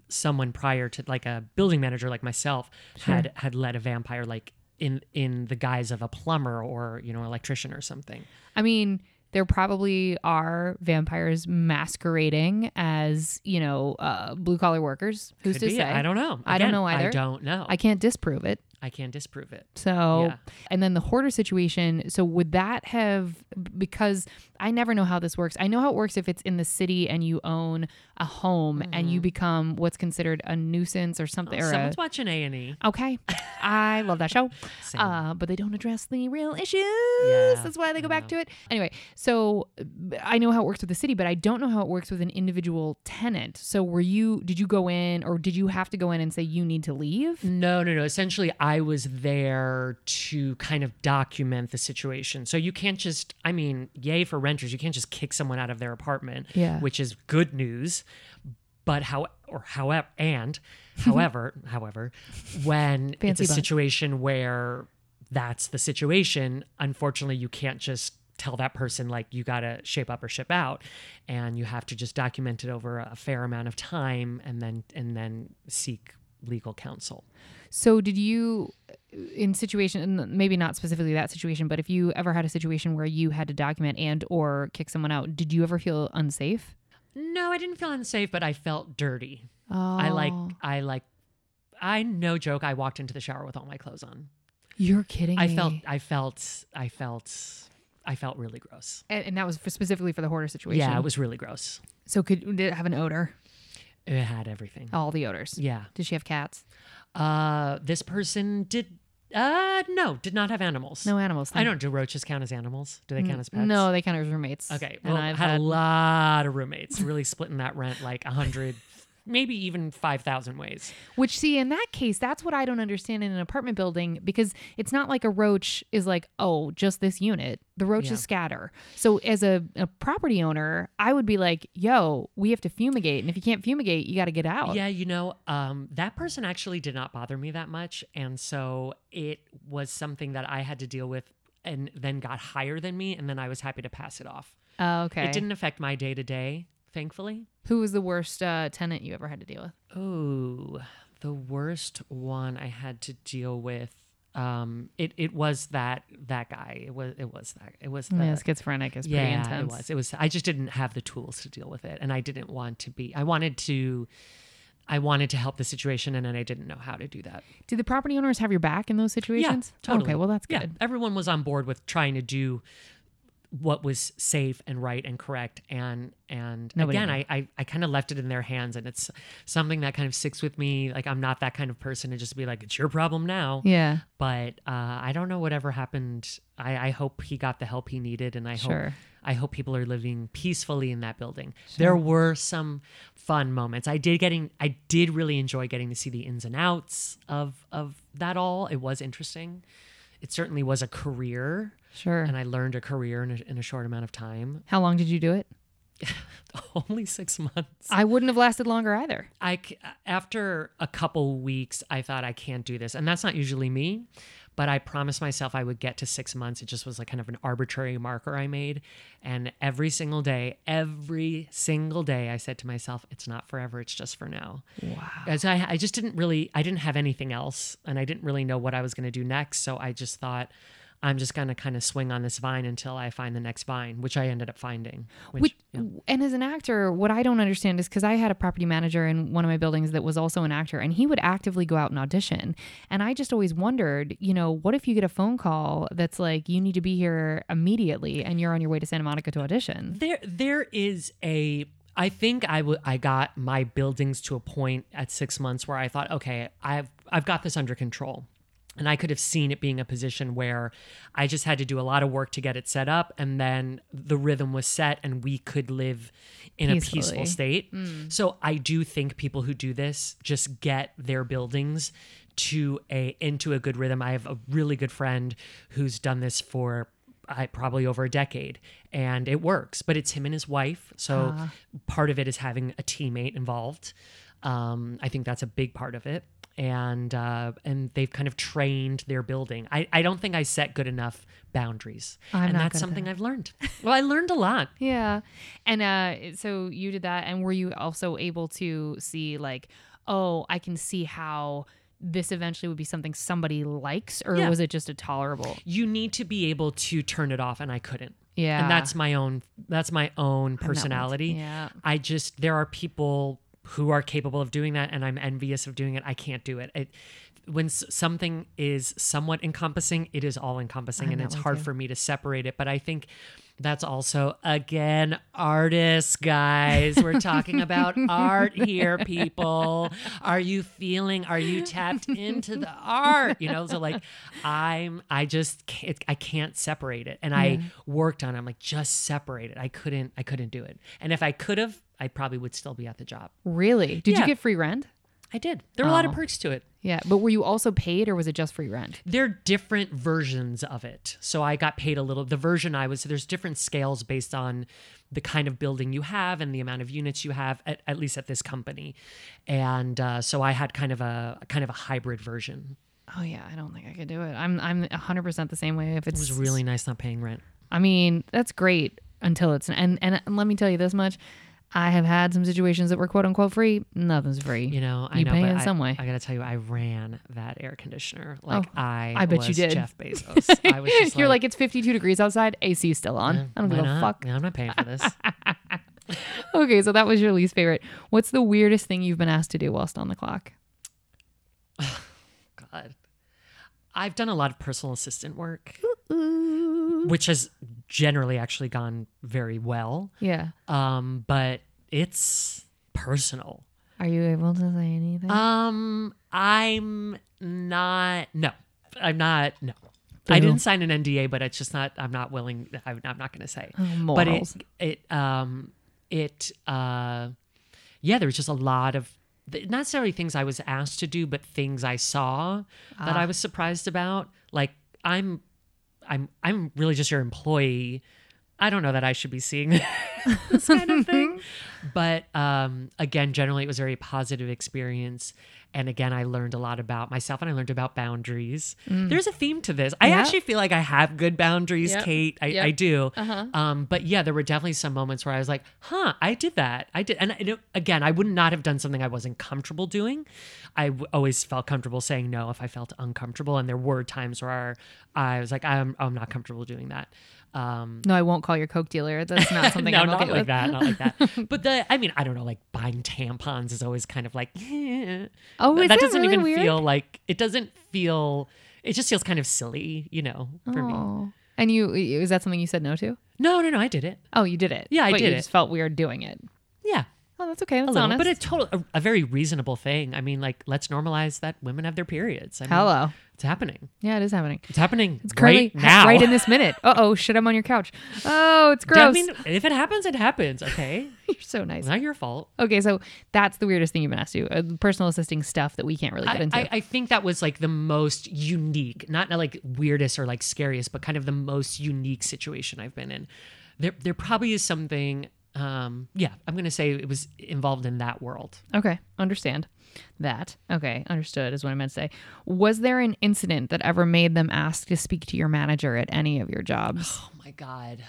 someone prior to like a building manager like myself had had let a vampire like in in the guise of a plumber or you know electrician or something. I mean, there probably are vampires masquerading as you know uh, blue collar workers. Who's Could to be. say? I don't know. I don't know I don't know. I can't disprove it. I can't disprove it. So, Yeah. and then the hoarder situation. So, would that have, because I never know how this works. I know how it works if it's in the city and you own a home and you become what's considered a nuisance or something. or a- Someone's watching A and E. okay. I love that show. Uh, but they don't address the real issues. Yeah, That's why they go back to it. Anyway, so uh, I know how it works with the city, but I don't know how it works with an individual tenant. So, were you, did you go in or did you have to go in and say you need to leave? No, no, no. Essentially, I was there to kind of document the situation. So you can't just, I mean, yay for renters. You can't just kick someone out of their apartment, Yeah. which is good news. But how, or however, and however, however, when it's a situation where that's the situation, unfortunately, you can't just tell that person like you got to shape up or ship out and you have to just document it over a fair amount of time and then and then seek legal counsel So did you uh, in situation maybe not specifically that situation, but if you ever had a situation where you had to document and or kick someone out, did you ever feel unsafe? No, I didn't feel unsafe, but I felt dirty. Oh, I like oh. I like I no joke, I walked into the shower with all my clothes on. You're kidding I me. felt I felt I felt I felt really gross. and, and that was for specifically for the hoarder situation. Yeah, it was really gross. So could did it have an odor? It had everything. All the odors. Yeah. Did she have cats? Uh this person did uh no, did not have animals. No animals. I don't do roaches count as animals? Do they count as pets? No, they count as roommates. Okay. And Well, I've had, had a lot of roommates, really splitting that rent like a hundred, maybe even five thousand ways. Which, see, in that case, that's what I don't understand in an apartment building because it's not like a roach is like, oh, just this unit. The roaches Yeah. scatter. So, as a, a property owner, I would be like, yo, we have to fumigate. And if you can't fumigate, you got to get out. Yeah, you know, um, that person actually did not bother me that much. And so it was something that I had to deal with and then got higher than me. And then I was happy to pass it off. Oh, okay. It didn't affect my day to day, thankfully. Who was the worst uh, tenant you ever had to deal with? Oh, the worst one I had to deal with. Um, it, it was that that guy. It was it was that it was the, yeah, schizophrenic is pretty yeah, intense. it was. It was. I just didn't have the tools to deal with it, and I didn't want to be. I wanted to. I wanted to help the situation, and then I didn't know how to do that. Do the property owners have your back in those situations? Yeah, totally. Okay, well, that's good. Yeah, good. everyone was on board with trying to do what was safe and right and correct and and Nobody again knew. I I, I kind of left it in their hands and it's something that kind of sticks with me like I'm not that kind of person to just be like it's your problem now Yeah, but uh, I don't know whatever happened I, I hope he got the help he needed and I hope I hope people are living peacefully in that building. There were some fun moments. I did getting I did really enjoy getting to see the ins and outs of of that all. It was interesting. It certainly was a career sure. and I learned a career in a, in a short amount of time. How long did you do it? Only 6 months. I wouldn't have lasted longer either. I after a couple weeks I thought I can't do this. And that's not usually me, but I promised myself I would get to 6 months. It just was like kind of an arbitrary marker I made. And every single day, every single day I said to myself, it's not forever, it's just for now. Wow. As I I just didn't really I didn't have anything else and I didn't really know what I was going to do next, so I just thought I'm just going to kind of swing on this vine until I find the next vine, which I ended up finding. Which, Which, yeah. And as an actor, what I don't understand is because I had a property manager in one of my buildings that was also an actor, and he would actively go out and audition. And I just always wondered, you know, what if you get a phone call that's like, you need to be here immediately, and you're on your way to Santa Monica to audition? There, there is a. I think I. I got my buildings to a point at six months where I thought, okay, I've I've got this under control, and I could have seen it being a position where I just had to do a lot of work to get it set up, and then the rhythm was set, and we could live in a peaceful state. So I do think people who do this just get their buildings to a into a good rhythm. I have a really good friend who's done this for I probably over a decade and it works. But it's him and his wife so part of it is having a teammate involved. Um, i think that's a big part of it and uh, and they've kind of trained their building i, I don't think i set good enough boundaries I'm and that's something i've learned well i learned a lot Yeah. And uh, so you did that, and were you also able to see, like, oh, I can see how this eventually would be something somebody likes, or Yeah. was it just a tolerable? you need to be able to turn it off and i couldn't Yeah. and that's my own that's my own personality Yeah. i just there are people who are capable of doing that and i'm envious of doing it i can't do it, it when s- something is somewhat encompassing, it is all encompassing, I'm and it's hard too. for me to separate it. But I think that's also again artists, guys. We're talking about art here, people. Are you feeling? Are you tapped into the art? You know, so like I'm. I just can't, I can't separate it, and I worked on. it. I'm like just separate it. I couldn't. I couldn't do it. And if I could have, I probably would still be at the job. Really? Did you get free rent? I did. There were a lot of Oh. perks to it. Yeah, but were you also paid or was it just free rent? They're different versions of it. So I got paid a little. The version I was, so there's different scales based on the kind of building you have and the amount of units you have, at, at least at this company. And uh, so I had kind of a kind of a hybrid version. Oh yeah, I don't think I could do it. I'm I'm 100% the same way if it's It was really nice not paying rent. I mean, that's great until it's and and let me tell you this much. I have had some situations that were quote unquote free. Nothing's free. You know, I You know, pay but in I, some way. I gotta tell you, I ran that air conditioner like oh, I. I bet you did. Jeff Bezos. I was just You're like, it's 52 degrees outside. AC is still on. I don't give a fuck. Yeah, I'm not paying for this. Okay, so that was your least favorite. What's the weirdest thing you've been asked to do whilst on the clock? God. I've done a lot of personal assistant work, which has generally actually gone very well. Yeah. Um, but it's personal. Are you able to say anything? Um, I'm not. No, I'm not. No, I didn't sign an NDA, but it's just not. I'm not willing. I'm, I'm not going to say. Oh, but it, it, um, it, uh, yeah, there was just a lot of not necessarily things I was asked to do, but things I saw that Ah. I was surprised about. Like I'm, I'm, I'm really just your employee. I don't know that I should be seeing this kind of thing. But um, again, generally, it was a very positive experience. And again, I learned a lot about myself and I learned about boundaries. There's a theme to this. I Mm. Actually feel like I have good boundaries, Yep. Kate. I, Yep. I do. Uh-huh. Um, but yeah, there were definitely some moments where I was like, huh, I did that. I did. And I, you again, I would not have done something I wasn't comfortable doing. I w- always felt comfortable saying no if I felt uncomfortable. And there were times where I was like, I'm, I'm not comfortable doing that. Um, no, I won't call your Coke dealer. That's not something no, I'm not okay like with. that. Not like that. But the, I mean, I don't know. Like buying tampons is always kind of like, eh. Oh, is that doesn't really even weird? feel like it doesn't feel. It just feels kind of silly, you know, for me. Oh. And you is that something you said no to? No, no, no. I did it. Oh, you did it. Yeah, I but did you it. just felt weird doing it. Yeah, Oh, that's okay. a That's little, honest. but a total, a, a very reasonable thing. I mean, like, let's normalize that women have their periods. I mean, Hello. it's happening. Yeah, it is happening. It's happening It's currently right now. right in this minute. Uh oh, shit! I'm on your couch. Oh, it's I gross. mean, if it happens, it happens. Okay, You're so nice. it's not your fault. Okay, so that's the weirdest thing you've been asked to do. Uh, personal assisting stuff that we can't really get I, into. I, I think that was like the most unique, not like weirdest or like scariest, but kind of the most unique situation I've been in. There, there probably is something. Um, yeah, I'm gonna say it was involved in that world. okay, understand that. Okay, understood is what I meant to say. Was there an incident that ever made them ask to speak to your manager at any of your jobs? Oh my god.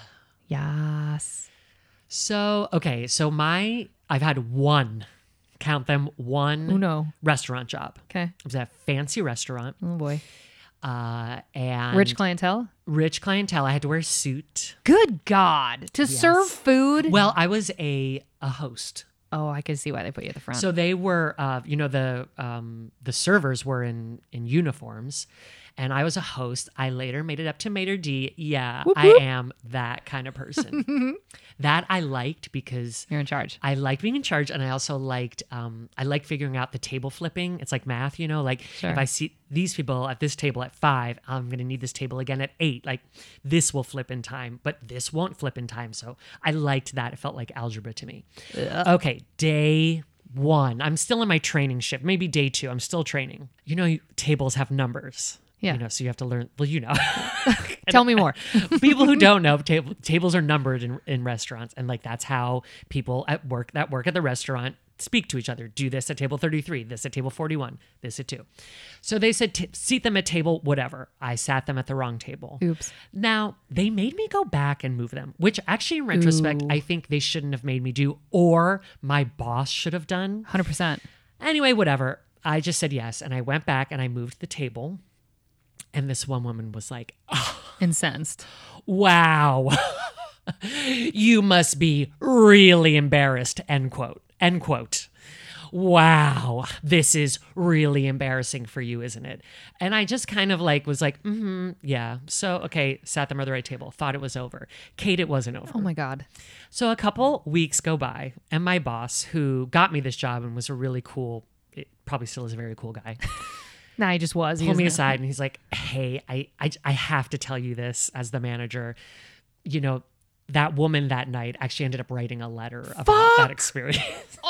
yes. So okay, so my I've had one, count them one Uno. restaurant job. Okay. It was at a fancy restaurant, Oh boy. Uh, and Rich clientele. rich clientele. I had to wear a suit. Good God. To serve food. Well, I was a a host. oh, I can see why they put you at the front. So they were, uh, you know, the um, the servers were in in uniforms, and I was a host. I later made it up to maître d'. Yeah, I whoop. am that kind of person. that I liked because You're in charge. I liked being in charge, and I also liked um, I liked figuring out the table flipping. It's like math, you know. Like Sure. if I see these people at this table at five, I'm gonna need this table again at eight. Like this will flip in time, but this won't flip in time. So I liked that. It felt like algebra to me. Okay, day one. I'm still in my training shift. Maybe day two. I'm still training. You know, tables have numbers. Yeah. You know, so you have to learn. Well, you know. Tell me more. people who don't know table, tables are numbered in, in restaurants and like that's how people at work that work at the restaurant speak to each other do this at table 33 this at table 41 this at 2 so they said t- seat them at table whatever i sat them at the wrong table Oops. now they made me go back and move them which actually in retrospect Ooh. i think they shouldn't have made me do or my boss should have done 100%. Anyway, whatever. I just said yes. And I went back and I moved the table. And this one woman was like, Incensed. wow, you must be really embarrassed, end quote, end quote. wow, this is really embarrassing for you, isn't it? And I just kind of like was like, mm-hmm, yeah. So, okay, sat them at the right table, thought it was over. Kate, it wasn't over. Oh my God. So a couple weeks go by, and my boss, who got me this job and was a really cool, it probably still is a very cool guy, Nah, he just was. He pulled was me not- aside and he's like, "Hey, I, I, I have to tell you this as the manager. You know, that woman that night actually ended up writing a letter about that experience."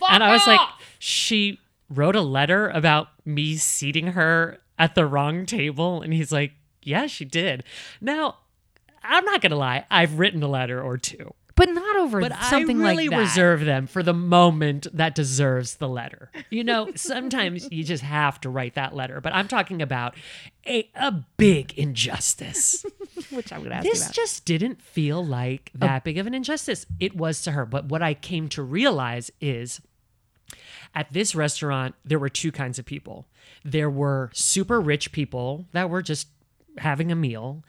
Oh, and I was like, "She wrote a letter about me seating her at the wrong table," and he's like, "Yeah, she did." Now. I'm not gonna lie. I've written a letter or two. But not over But something I really like that. reserve them for the moment that deserves the letter. You know, sometimes you just have to write that letter, but I'm talking about a, a big injustice. which I would ask you this just didn't feel like that big of an injustice. It was to her. But what I came to realize is at this restaurant, there were two kinds of people. There were super rich people that were just having a meal,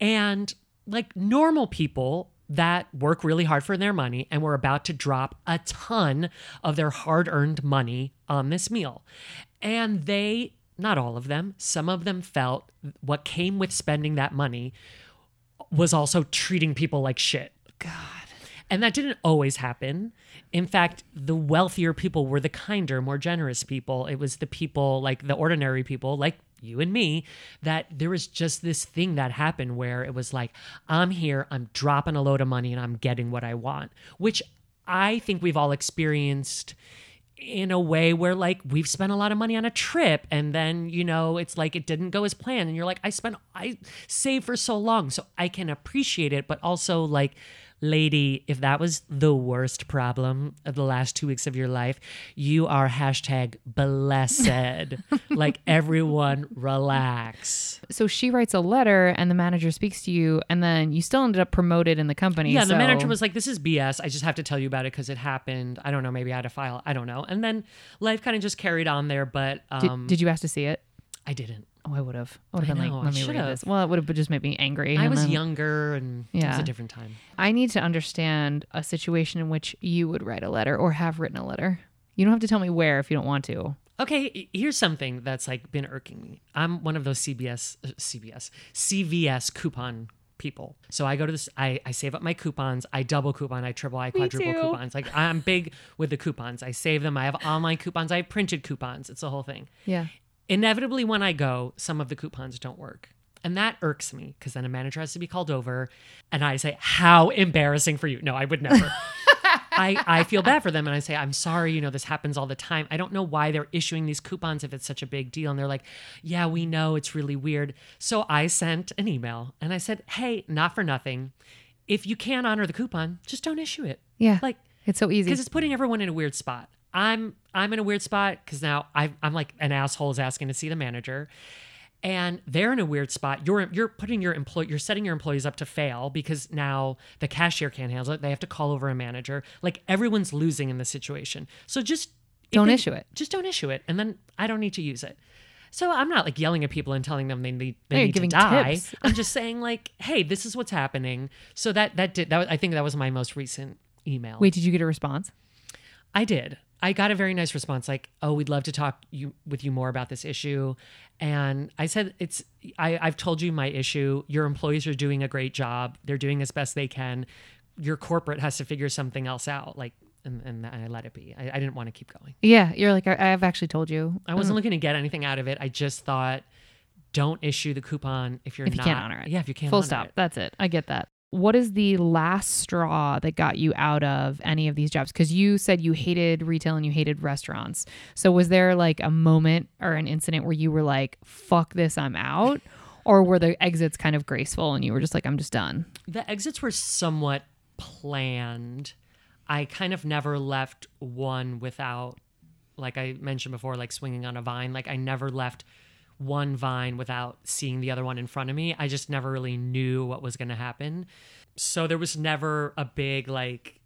and like normal people that work really hard for their money and were about to drop a ton of their hard earned money on this meal. And they, not all of them, some of them felt what came with spending that money was also treating people like shit. God. And that didn't always happen. In fact, the wealthier people were the kinder, more generous people. It was the people, like the ordinary people, like you and me, that there was just this thing that happened where it was like, I'm here, I'm dropping a load of money, and I'm getting what I want, which I think we've all experienced in a way where like we've spent a lot of money on a trip and then you know it's like it didn't go as planned and you're like I spent I saved for so long so I can appreciate it but also like lady if that was the worst problem of the last two weeks of your life you are hashtag blessed like everyone relax So she writes a letter, and the manager speaks to you, and then you still ended up promoted in the company. Yeah, the manager was like, "This is BS. I just have to tell you about it because it happened. I don't know. Maybe I had a file. I don't know." And then life kind of just carried on there. But Did, um, did you ask to see it? I didn't. Oh, I would have. I would have been know, like, let I me read should've. this. Well, it would have just made me angry. I was then- younger and it was Yeah. a different time. I need to understand a situation in which you would write a letter or have written a letter. You don't have to tell me where if you don't want to. Okay, here's something that's like been irking me. I'm one of those CBS, uh, CBS, CVS coupon people. So I go to this, I, I save up my coupons. I double coupon, I triple, I quadruple coupons. Like I'm big with the coupons. I save them. I have online coupons. I have printed coupons. It's the whole thing. Yeah. Inevitably when I go, some of the coupons don't work. And that irks me because then a manager has to be called over and I say, How embarrassing for you. No, I would never. I, I feel bad for them and I say, I'm sorry, you know, this happens all the time. I don't know why they're issuing these coupons if it's such a big deal. And they're like, Yeah, we know it's really weird. So I sent an email and I said, Hey, not for nothing. If you can't honor the coupon, just don't issue it. Yeah. Like, It's so easy. because it's putting everyone in a weird spot. I'm I'm in a weird spot because now I, I'm like an asshole is asking to see the manager, and they're in a weird spot. You're you're putting your employee you're setting your employees up to fail because now the cashier can't handle it. They have to call over a manager. Like everyone's losing in this situation. So just Don't they- issue it. Just don't issue it, and then I don't need to use it. So I'm not like yelling at people and telling them they need they No, need to die. tips. I'm just saying like, hey, this is what's happening. So that that did that. was- I think that was my most recent email. Wait, did you get a response? I did. I got a very nice response like, "Oh, we'd love to talk you with you more about this issue." And I said, "It's I, I've told you my issue. Your employees are doing a great job. They're doing as best they can. Your corporate has to figure something else out." Like, and, and I let it be. I, I didn't want to keep going. Yeah. You're like, I, I've actually told you. I wasn't mm. looking to get anything out of it. I just thought, don't issue the coupon if you're If you can't honor it. Yeah, if you can't. Full stop. it. That's it. I get that. What is the last straw that got you out of any of these jobs? Because you said you hated retail and you hated restaurants. So was there like a moment or an incident where you were like, fuck this, I'm out? Or were the exits kind of graceful and you were just like, I'm just done? The exits were somewhat planned. I kind of never left one without, like I mentioned before, like swinging on a vine. Like I never left one vine without seeing the other one in front of me. I just never really knew what was going to happen. So there was never a big like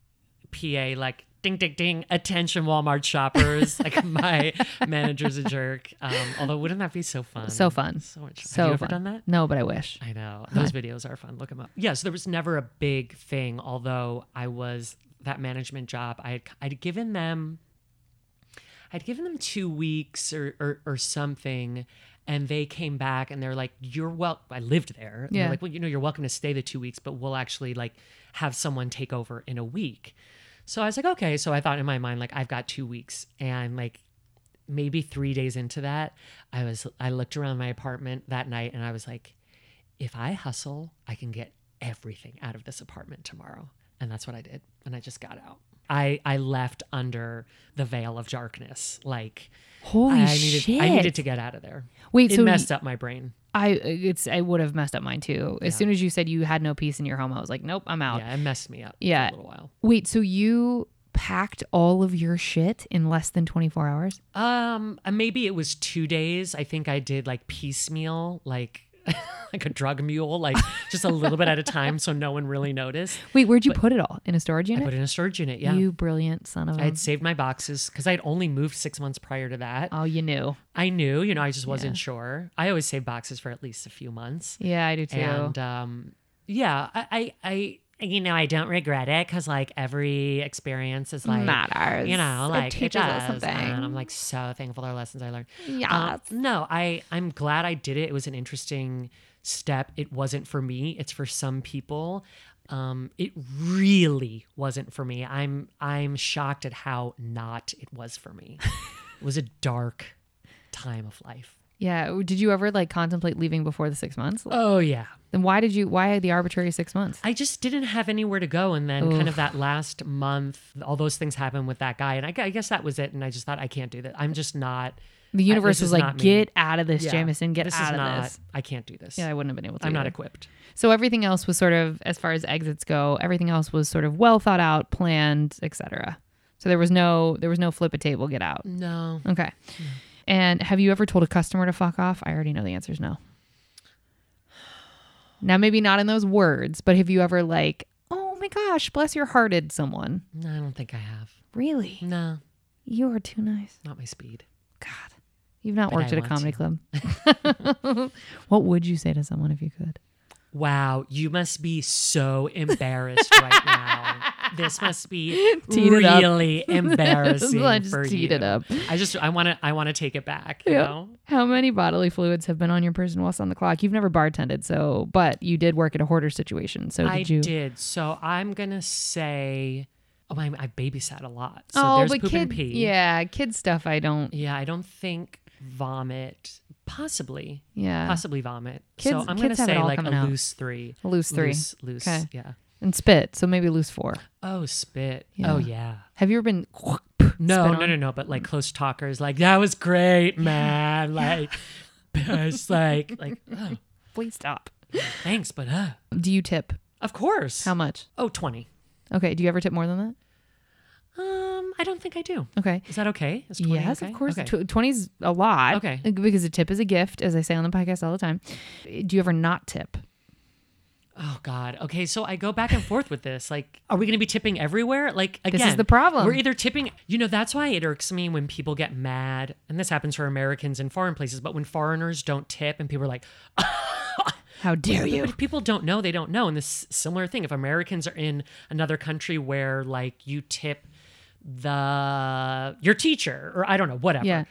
PA like ding ding ding attention Walmart shoppers like my manager's a jerk. Um, although wouldn't that be so fun? So fun. So much. Fun. So Have you ever fun. done that? No, but I wish. I know. Those videos are fun. Look them up. Yeah, so there was never a big thing, although I was that management job. I had, I'd given them I'd given them two weeks or, or, or something. And they came back and they're like, you're well, I lived there. And Yeah. They're like, well, you know, you're welcome to stay the two weeks, but we'll actually like have someone take over in a week. So I was like, okay. So I thought in my mind, like, I've got two weeks. And like, maybe three days into that, I was, I looked around my apartment that night and I was like, if I hustle, I can get everything out of this apartment tomorrow. And that's what I did. And I just got out. I, I left under the veil of darkness. Like Holy I needed shit! I needed to get out of there. Wait, It so messed up my brain. I it's I would have messed up mine too. As Yeah. soon as you said you had no peace in your home, I was like, nope, I'm out. Yeah, it messed me up Yeah. for a little while. Wait, so you packed all of your shit in less than 24 hours? Um, uh, maybe it was two days. I think I did like piecemeal, like like a drug mule, like just a little bit at a time, so no one really noticed. Wait, where'd you put it all? In a storage I unit? put it in a storage unit. Yeah, You brilliant son of I a. had saved my boxes because I had only moved six months prior to that. Oh, you knew. I knew, you know, I just wasn't Yeah. sure. I always save boxes for at least a few months. Yeah, I do too. And um, yeah, I, I, I, you know, I don't regret it because like every experience is like Matters. You know, like it, teaches us does, something. and I'm like so thankful for the lessons I learned. Yeah. Uh, no, I, I'm glad I did it. It was an interesting step. It wasn't for me. It's for some people. Um, it really wasn't for me. I'm, I'm shocked at how not it was for me. it was a dark time of life. Yeah. Did you ever like contemplate leaving before the six months? Oh yeah. Then why did you? Why the arbitrary six months? I just didn't have anywhere to go. And then, kind of that last month, all those things happened with that guy. And I, I guess that was it. And I just thought, I can't do that. I'm just not. The universe this was like, me. get out of this, yeah, Jameson. Get this out of not, this. I can't do this. Yeah, I wouldn't have been able to. I'm not equipped. So everything else was sort of, as far as exits go, everything else was sort of well thought out, planned, etc. So there was no, there was no flip a table, get out. No. Okay. And have you ever told a customer to fuck off? I already know the answer is no. Now, maybe not in those words, but have you ever like, oh my gosh, bless your hearted someone? No, I don't think I have. Really? No, You are too nice. not my speed. God. You've not But worked I at a comedy club. what would you say to someone if you could? Wow, you must be so embarrassed right now. This must be Teed really embarrassing I just for teed you. it up. I just, I want to, I want to take it back. You Yeah. know, How many bodily fluids have been on your person whilst on the clock? You've never bartended, so but you did work at a hoarder situation. So did I you? did. So I'm gonna say, oh, I, I babysat a lot. So oh, there's but poop kid, and pee. yeah, kid stuff. I don't. Yeah, I don't think vomit. Possibly, Yeah, possibly vomit. Kids- so I'm gonna say like a out. loose three. A loose three. Loose, loose. Okay. Yeah. And spit. So maybe lose four. Oh, spit. Yeah. Oh, yeah. Have you ever been? No, no, no, no. But like close talkers, like that was great, man. Like, it's like, like, oh, Please stop. thanks, but uh, Do you tip? of course. How much? Oh, 20. Okay. Do you ever tip more than that? Um, I don't think I do. Okay. Is that okay? Is 20 Yes, okay? of course. Okay. Tw- 20's a lot. Okay. Because a tip is a gift, as I say on the podcast all the time. Do you ever not tip? Oh God. Okay, so I go back and forth with this. Like, are we going to be tipping everywhere? Like, again, This is the problem. We're either tipping. You know, that's why it irks me when people get mad, and this happens for Americans in foreign places. But when foreigners don't tip, and people are like, How dare you? If people don't know, they don't know. And this similar thing, if Americans are in another country where like you tip the your teacher or I don't know, whatever. Yeah.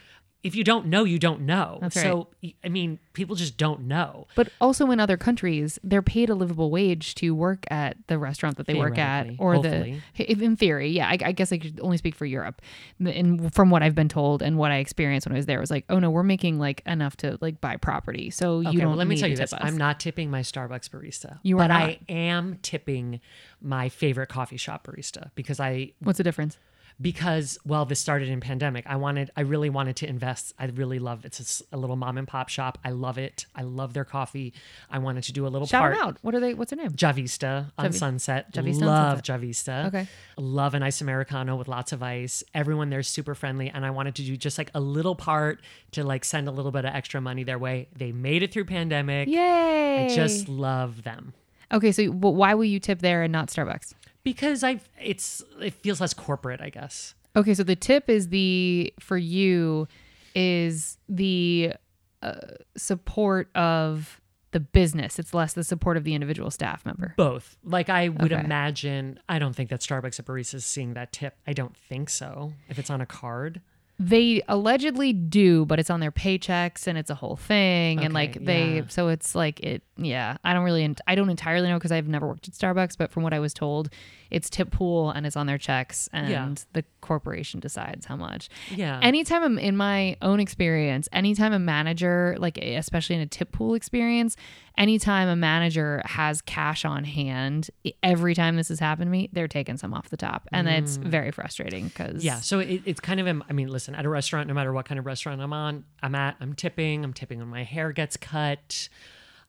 If you don't know, you don't know. That's so I mean, people just don't know. But also in other countries, they're paid a livable wage to work at the restaurant that they work at, or hopefully. the in theory, yeah. I, I guess I could only speak for Europe, and from what I've been told and what I experienced when I was there, it was like, oh no, we're making like enough to like buy property, so you Okay, don't. well, let me need tell you this: us. I'm not tipping my Starbucks barista. You are but not. I am tipping my favorite coffee shop barista because I What's the difference? Because well this started in pandemic i wanted i really wanted to invest i really love it's a little mom and pop shop i love it i love their coffee i wanted to do a little Shout part out. What are they? What's their name? javista on Javi- sunset Javista love javista Okay. love an ice americano with lots of ice everyone there's super friendly and i wanted to do just like a little part to like send a little bit of extra money their way they made it through pandemic Yay! i just love them okay. So, why will you tip there and not Starbucks? Because i it's it feels less corporate i guess Okay, so the tip is the for you is the uh, support of the business. It's less the support of the individual staff member. Both. Like I would Okay. imagine. I don't think that Starbucks at Barista is seeing that tip. I don't think so. If it's on a card, They allegedly do, but it's on their paychecks and it's a whole thing. and like they, yeah. so it's like it, yeah. I don't really, I don't entirely know because I've never worked at Starbucks, but from what I was told, it's tip pool and it's on their checks and Yeah. the corporation decides how much. Yeah. Anytime I'm in my own experience, anytime a manager, like especially in a tip pool experience, anytime a manager has cash on hand, every time this has happened to me, they're taking some off the top. And it's very frustrating because Mm. Yeah, so it, it's kind of, I mean, listen, at a restaurant, no matter what kind of restaurant I'm on, I'm at, I'm tipping. I'm tipping when my hair gets cut.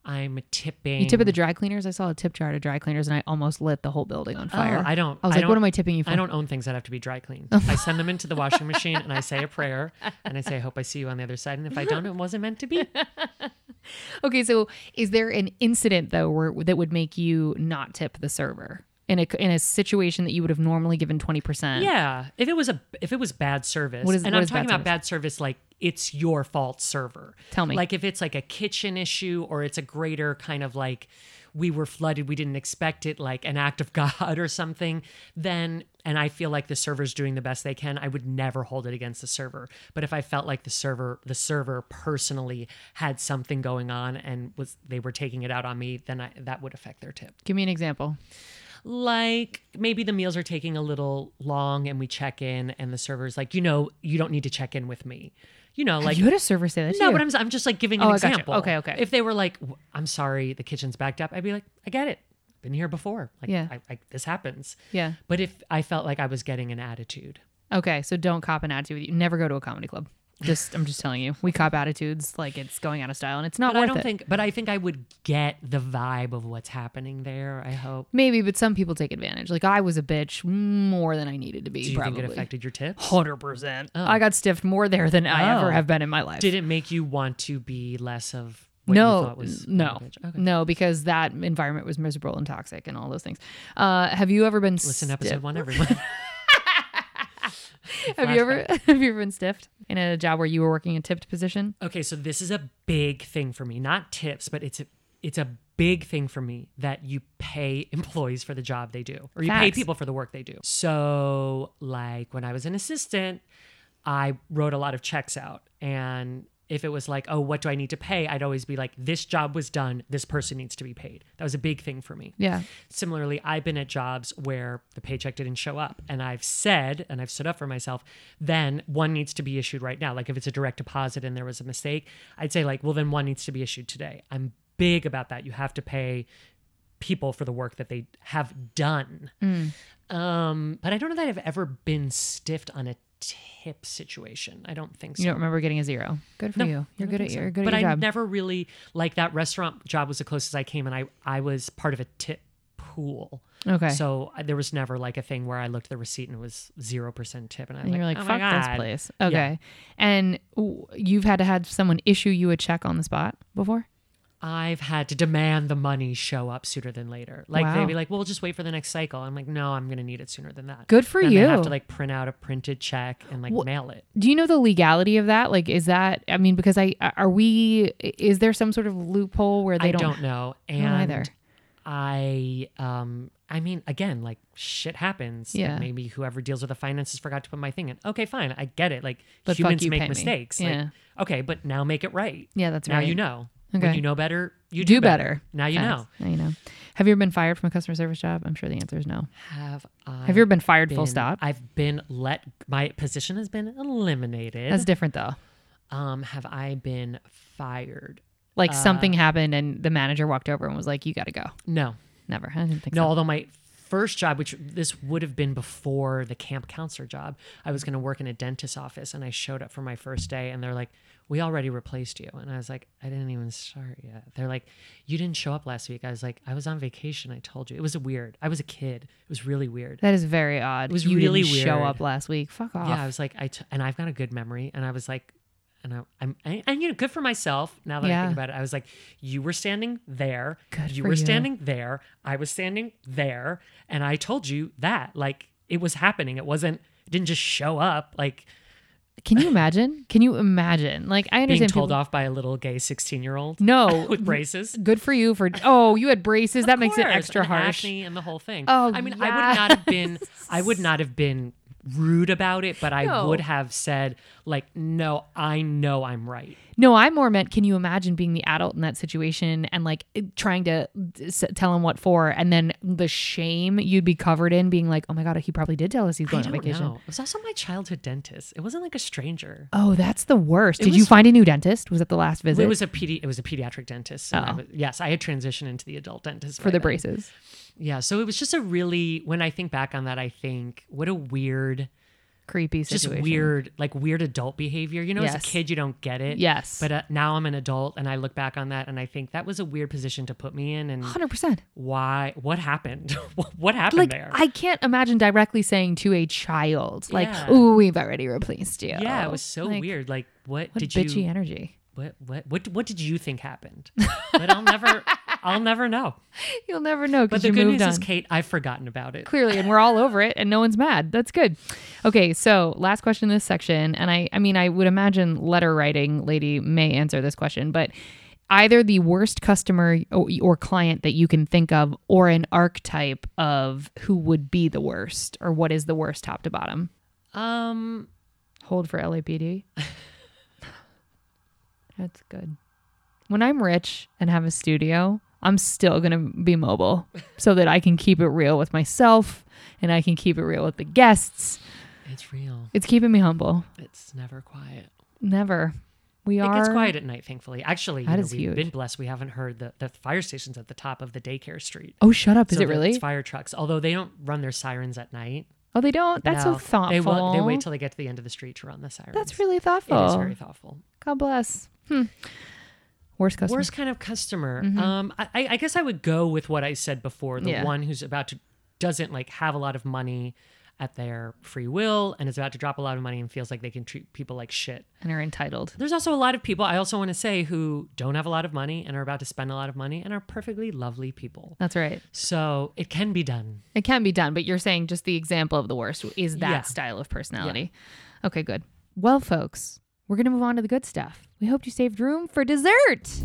I'm tipping. You tip at the dry cleaners. I saw a tip jar at dry cleaners, and I almost lit the whole building on Oh, fire. I don't. I was I like, "What am I tipping you for?" I don't own things that have to be dry cleaned. I send them into the washing machine and I say a prayer and I say, I hope I see you on the other side. And if I don't, it wasn't meant to be. Okay, so is there an incident though where that would make you not tip the server in a in a situation that you would have normally given twenty percent? Yeah, if it was a if it was bad service, What is- and what I'm is talking bad about bad service like it's your fault server. Tell me. Like if it's like a kitchen issue or it's a greater kind of like we were flooded, we didn't expect it, like an act of God or something, then and I feel like the server's doing the best they can, I would never hold it against the server. But if I felt like the server the server personally had something going on and was they were taking it out on me, then I, that would affect their tip Give me an example. Like maybe the meals are taking a little long and we check in and the server's like you know you don't need to check in with me you know like you had a server say that. no but I'm, I'm just like giving Oh, an I example Okay, okay. if they were like i'm sorry the kitchen's backed up i'd be like i get it been here before like Yeah. I, I, this happens yeah. but if i felt like i was getting an attitude Okay, so don't cop an attitude. with you. Never go to a comedy club. Just I'm just telling you, we cop attitudes like it's going out of style, and it's not but worth i don't it. think but i think i would get the vibe of what's happening there i hope Maybe, but some people take advantage. Like I was a bitch more than I needed to be. do you probably. think it affected your tips Hundred percent. I got stiffed more there than I ever Oh. have been in my life. did it make you want to be less of what no, you thought was no, garbage? okay. no, because that environment was miserable and toxic and all those things. Uh, have you ever been Listen to episode one, everyone. Have you ever have you ever been stiffed in a job where you were working in a tipped position? okay, so this is a big thing for me. Not tips, but it's a it's a big thing for me that you pay employees for the job they do, or you pay people for the work they do. So, like when I was an assistant, I wrote a lot of checks out, and if it was like, oh, what do I need to pay? I'd always be like, this job was done. This person needs to be paid. That was a big thing for me. Yeah. Similarly, I've been at jobs where the paycheck didn't show up, and I've said, and I've stood up for myself, then one needs to be issued right now. Like if it's a direct deposit and there was a mistake, I'd say, like, well, then one needs to be issued today. I'm big about that. You have to pay people for the work that they have done. Um, but I don't know that I've ever been stiffed on a tip situation. I don't think so. You don't remember getting a zero. Good for No, you. You're good at so. you're good but at your I job. never really like that restaurant job was the closest I came, and I I was part of a tip pool. okay. So uh, there was never like a thing where I looked at the receipt and it was zero percent tip, and I and you're like, oh my fuck this God." place. Okay. And ooh, you've had to have someone issue you a check on the spot before? I've had to demand the money show up sooner than later. Like Wow. they'd be like, "Well, just wait for the next cycle." I'm like, "No, I'm gonna need it sooner than that." Good for Then you. They have to like print out a printed check and like Wha- mail it. Do you know the legality of that? Like, is that, I mean, because I, are we, is there some sort of loophole where they I don't, I don't, know. And either. I um I mean again like shit happens. Like, Yeah. maybe whoever deals with the finances forgot to put my thing in. Okay, fine. I get it. Like But humans you, make me. mistakes. Yeah. Like okay, but now make it right. Yeah, that's now right. you know. Okay. When you know better, you do do, better. Now you Facts. know. Now you know. Have you ever been fired from a customer service job? I'm sure the answer is no. Have I Have you ever been fired full stop? I've been let my position has been eliminated. That's different though. um have I been fired? Like Uh, something happened and the manager walked over and was like, "You got to go." No. Never. I didn't think No, so. although my first job, which this would have been before the camp counselor job, I was going to work in a dentist's office and I showed up for my first day and they're like, we already replaced you. And I was like, I didn't even start yet. They're like, you didn't show up last week. I was like, I was on vacation. I told you. It was a weird. I was a kid. It was really weird. That is very odd. It was you really didn't Show up last week. Fuck off. Yeah, I was like, I t- and I've got a good memory. And I was like, and I, I'm and, and you know, good for myself. Now that I think about it, I was like, you were standing there, Good you were you. standing there, I was standing there, and I told you that like it was happening. It wasn't. It didn't just show up like Can you imagine? Can you imagine? Like I being understand told people- off by a little gay sixteen year old No, with braces. good for you for. Oh, you had braces. That Of makes it extra and harsh. acne and the whole thing. Oh, I mean, I would not have been. I would not have been rude about it, but I No. would have said like, "No, I know I'm right." No, I more meant, can you imagine being the adult in that situation and like trying to s- tell him what for, and then the shame you'd be covered in, being like, oh my god, he probably did tell us he's going on vacation. know. It was also my childhood dentist. It wasn't like a stranger. Oh, that's the worst. Did you find a new dentist? Was it the last visit It was a pedi- it was a pediatric dentist. So I Oh. was- yes, I had transitioned into the adult dentist for the then. braces? Yeah, so it was just a really when I think back on that, I think what a weird, Creepy situation. just weird, like weird adult behavior. You know, as a kid, you don't get it. Yes. But uh, now I'm an adult, and I look back on that, and I think that was a weird position to put me in, and hundred percent. why? What happened? what happened Like there? I can't imagine directly saying to a child, like, Yeah. "Ooh, we've already replaced you." yeah, it was so Like, weird. Like, what, What did bitchy you? energy. What, what, what, what did you think happened? but I'll never, I'll never know. You'll never know But the good news on. is, Kate, I've forgotten about it. clearly and we're all over it and no one's mad that's good okay so last question in this section and i i mean i would imagine letter writing lady may answer this question but either the worst customer or, or client that you can think of or an archetype of who would be the worst or what is the worst top to bottom Um, hold for lapd that's good when i'm rich and have a studio i'm still going to be mobile so that i can keep it real with myself and i can keep it real with the guests it's real. it's keeping me humble It's never quiet. never we It are It gets quiet at night, thankfully. Actually, That know, is we've huge. been blessed. We haven't heard the, the fire stations at the top of the daycare street. oh shut up is So it really It's fire trucks, although they don't run their sirens at night. oh they don't that's No, so thoughtful They, wa- they wait till they get to the end of the street to run the sirens. that's really thoughtful is very thoughtful. god bless hmm. Worst customer Worst kind of customer. Um, I, I guess I would go with what I said before. The Yeah. one who's about to doesn't like have a lot of money at their free will and is about to drop a lot of money and feels like they can treat people like shit. and are entitled There's also a lot of people I also want to say who don't have a lot of money and are about to spend a lot of money and are perfectly lovely people. that's right So it can be done. It can be done, but you're saying just the example of the worst is that Yeah. style of personality. Okay, good. Well, folks, we're going to move on to the good stuff. We hoped you saved room for dessert.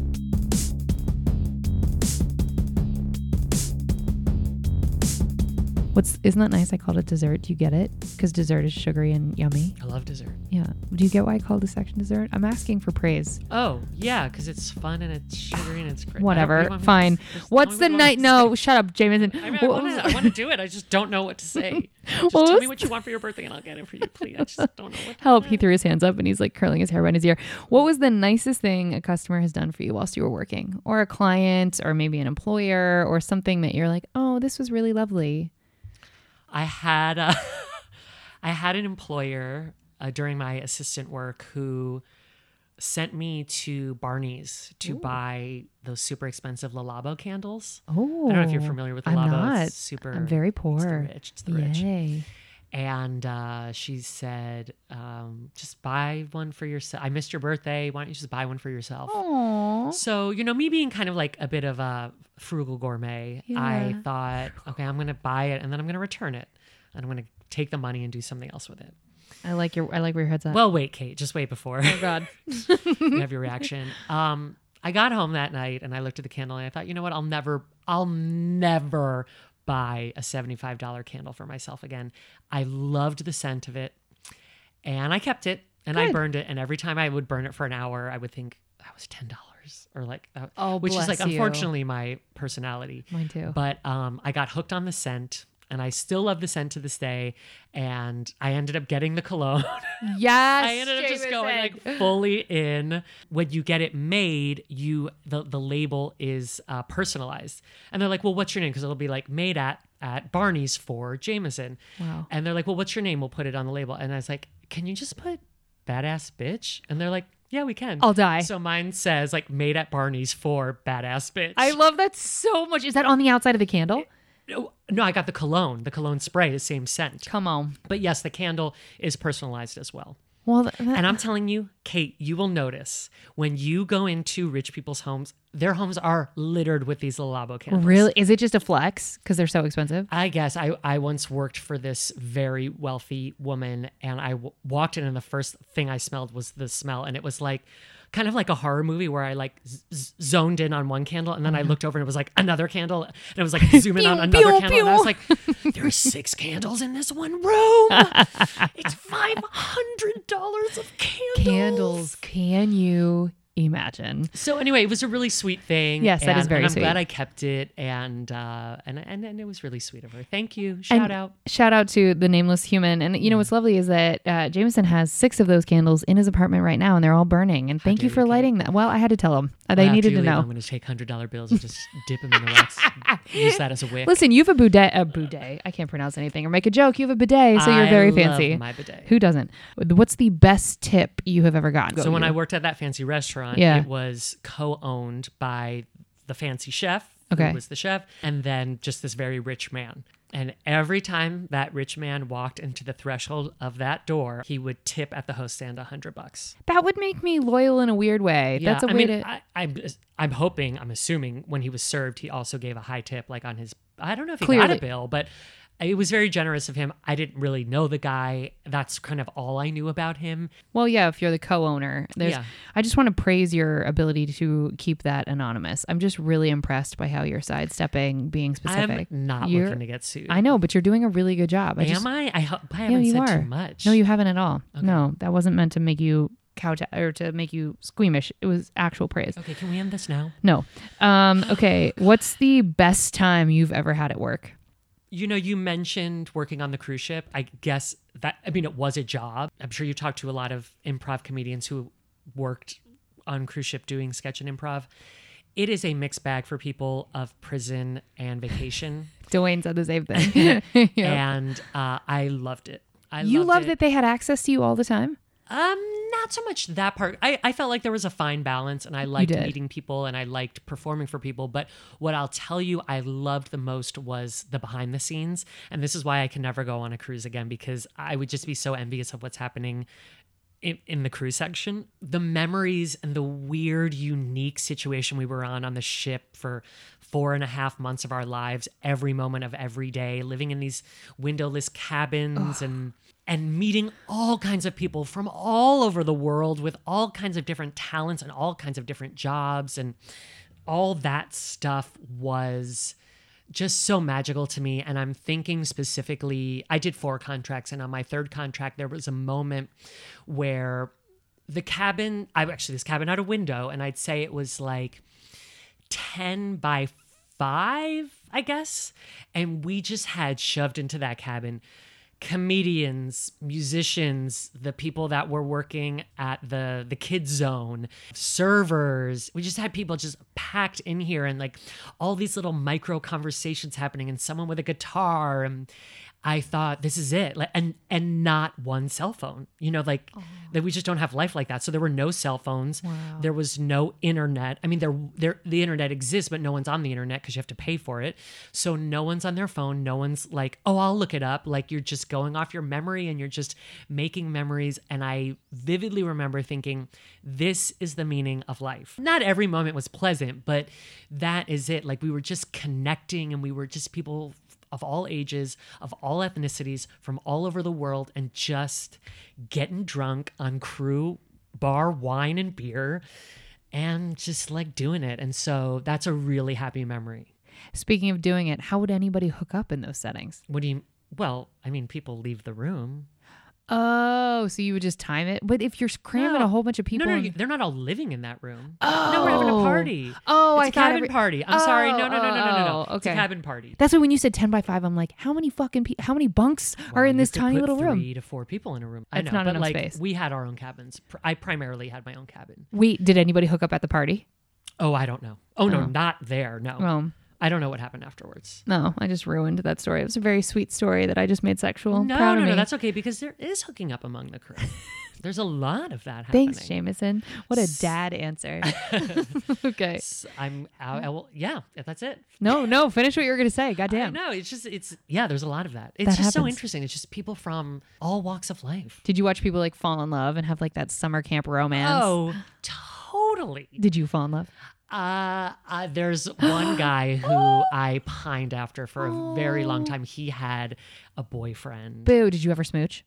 What's isn't that nice? I called it dessert. Do you get it? Because dessert is sugary and yummy. I love dessert. Yeah. Do you get why I called this section dessert? I'm asking for praise. Oh, yeah, because it's fun and it's sugary and it's great. Whatever. Fine. What's the me what you night? No, shut up, Jameson. I, mean, I, want to, I want to do it. I just don't know what to say. Just tell me what you want for your birthday and I'll get it for you, please. I just don't know what to Help. He threw his hands up and he's like curling his hair around his ear. What was the nicest thing a customer has done for you whilst you were working? Or a client, or maybe an employer, or something that you're like, oh, this was really lovely. I had a, I had an employer uh, during my assistant work who sent me to Barney's to buy those super expensive Le Labo candles. Oh. I don't know if you're familiar with I'm not. It's super. I'm very poor. It's the rich. It's the rich. And uh, she said, um, just buy one for yourself. I missed your birthday. Why don't you just buy one for yourself? Aww. So, you know, me being kind of like a bit of a frugal gourmet, I thought, okay, I'm going to buy it and then I'm going to return it. And I'm going to take the money and do something else with it. I like your I like where your head's at. Well, wait, Kate, just wait before oh God. you have your reaction. Um, I got home that night and I looked at the candle and I thought, you know what? I'll never, I'll never buy a $75 candle for myself again. I loved the scent of it and I kept it and I burned it. And every time I would burn it for an hour, I would think that was $10 or like, that, Oh, which is like, you. unfortunately, my personality. Mine too. But um, I got hooked on the scent. And I still love the scent to this day. And I ended up getting the cologne. yes. I ended up just going like fully in. When you get it made, you the the label is uh, personalized, and they're like, "Well, what's your name?" Because it'll be like made at at Barney's for Jameson, Wow. and they're like, "Well, what's your name?" We'll put it on the label, and I was like, "Can you just put badass bitch?" And they're like, "Yeah, we can." I'll die. So mine says like made at Barney's for badass bitch. I love that so much. Is that on the outside of the candle? no, no, I got the cologne. The cologne spray is the same scent, Come on. but yes, the candle is personalized as well. Well, that, And I'm telling you, Kate, you will notice when you go into rich people's homes, their homes are littered with these Le Labo candles. really is it just a flex because they're so expensive? I guess I, I once worked for this very wealthy woman and I w- walked in and the first thing I smelled was the smell and it was like kind of like a horror movie where I like z- z- zoned in on one candle and then I mm-hmm. looked over and it was like another candle and it was like zooming on another pew, candle and I was like, there are six candles in this one room. it's five hundred dollars of candles. Candles. Can you imagine? So anyway, it was a really sweet thing. Yes, that is very and I'm sweet. glad I kept it, and uh, and and and it was really sweet of her. Thank you. Shout And out. Shout out to the nameless human. And you know what's lovely is that uh, Jameson has six of those candles in his apartment right now, and they're all burning. And thank you for lighting them. Well, I had to tell them. Uh, They After needed to leave, know. I'm going to take hundred dollar bills and just dip them in the wax. Use that as a wick. Listen, you have a bidet. A bidet. I can't pronounce anything or make a joke. You have a bidet, so you're I very love fancy. My bidet. Who doesn't? What's the best tip you have ever gotten? So when I worked at that fancy restaurant, Yeah. it was co-owned by the fancy chef, Okay. who was the chef, and then just this very rich man. And every time that rich man walked into the threshold of that door, he would tip at the host stand a hundred bucks. that would make me loyal in a weird way. Yeah, That's a I way mean, to. I, I'm I'm hoping, I'm assuming when he was served, he also gave a high tip, like on his. I don't know if he got a bill, but it was very generous of him. I didn't really know the guy. That's kind of all I knew about him. Well, yeah, if you're the co-owner, there's. Yeah. I just want to praise your ability to keep that anonymous. I'm just really impressed by how you're sidestepping being specific. I'm not You're- looking to get sued. I know, but you're doing a really good job. I Am just, I? I, ho- I haven't you said are. too much. No, you haven't at all. No, that wasn't meant to make you couch or to make you squeamish. It was actual praise. Okay, can we end this now? No. Um, okay. What's the best time you've ever had at work? You know, you mentioned working on the cruise ship. I guess that, I mean, it was a job. I'm sure you talked to a lot of improv comedians who worked on cruise ship doing sketch and improv. It is a mixed bag for people of prison and vacation. Dwayne said the same thing. Yeah. And uh, I loved it. I You loved love it. that they had access to you all the time? Um, not so much that part. I, I felt like there was a fine balance and I liked meeting people and I liked performing for people. But what I'll tell you I loved the most was the behind the scenes. And this is why I can never go on a cruise again because I would just be so envious of what's happening in, in the cruise section. The memories and the weird, unique situation we were on on the ship for four and a half months of our lives, every moment of every day, living in these windowless cabins and and meeting all kinds of people from all over the world with all kinds of different talents and all kinds of different jobs. And all that stuff was just so magical to me. And i'm thinking specifically i did four contracts. And on my third contract there was a moment where the cabin i actually this cabin had a window and i'd say it was like 10 by 5 i guess. And we just had shoved into that cabin comedians musicians the people that were working at the the kids zone servers. We just had people just packed in here and like all these little micro conversations happening and someone with a guitar and I thought this is it, like, and and not one cell phone. You know, like that we just don't have life like that. So there were no cell phones. There was no internet. I mean, there there the internet exists, but no one's on the internet because you have to pay for it. So no one's on their phone. No one's like, oh, I'll look it up. Like you're just going off your memory and you're just making memories. And I vividly remember thinking, this is the meaning of life. Not every moment was pleasant, but that is it. Like we were just connecting and we were just people of all ages, of all ethnicities, from all over the world, and just getting drunk on crew bar wine and beer and just like doing it. And so that's a really happy memory. Speaking of doing it, how would anybody hook up in those settings? What do you, well, I mean, people leave the room. Oh, so you would just time it? But if you're cramming No. a whole bunch of people, no, no, in- you- they're not all living in that room. Oh, No, we're having a Oh. party. Oh, it's I a thought cabin every- party. I'm sorry. No, no, no, no, no, no, no. Oh, It's a okay. cabin party. That's why when you said ten by five, I'm like, how many fucking pe- how many bunks are Well, in you this could tiny put little room? Three to four people in a room. I That's know, not but enough like space. we had our own cabins. Pr- I primarily had my own cabin. Wait, did anybody hook up at the party? Oh, I don't know. Oh no, Oh. not there. No, Oh, I don't know what happened afterwards. no, I just ruined that story. It was a very sweet story that I just made sexual. no, Proud no, no, that's okay because there is hooking up among the crew. There's a lot of that happening. Thanks, Jameson. What a dad answer. okay. I'm. I, I will, yeah, that's it. No, no, finish what you were gonna say. I Goddamn. No, It's just. It's yeah. There's a lot of that. It's That just so interesting. It's just people from all walks of life. Did you watch people like fall in love and have like that summer camp romance? Oh, totally. Did you fall in love? Uh, uh, there's one guy who I pined after for a very long time. He had a boyfriend. Boo. Did you ever smooch?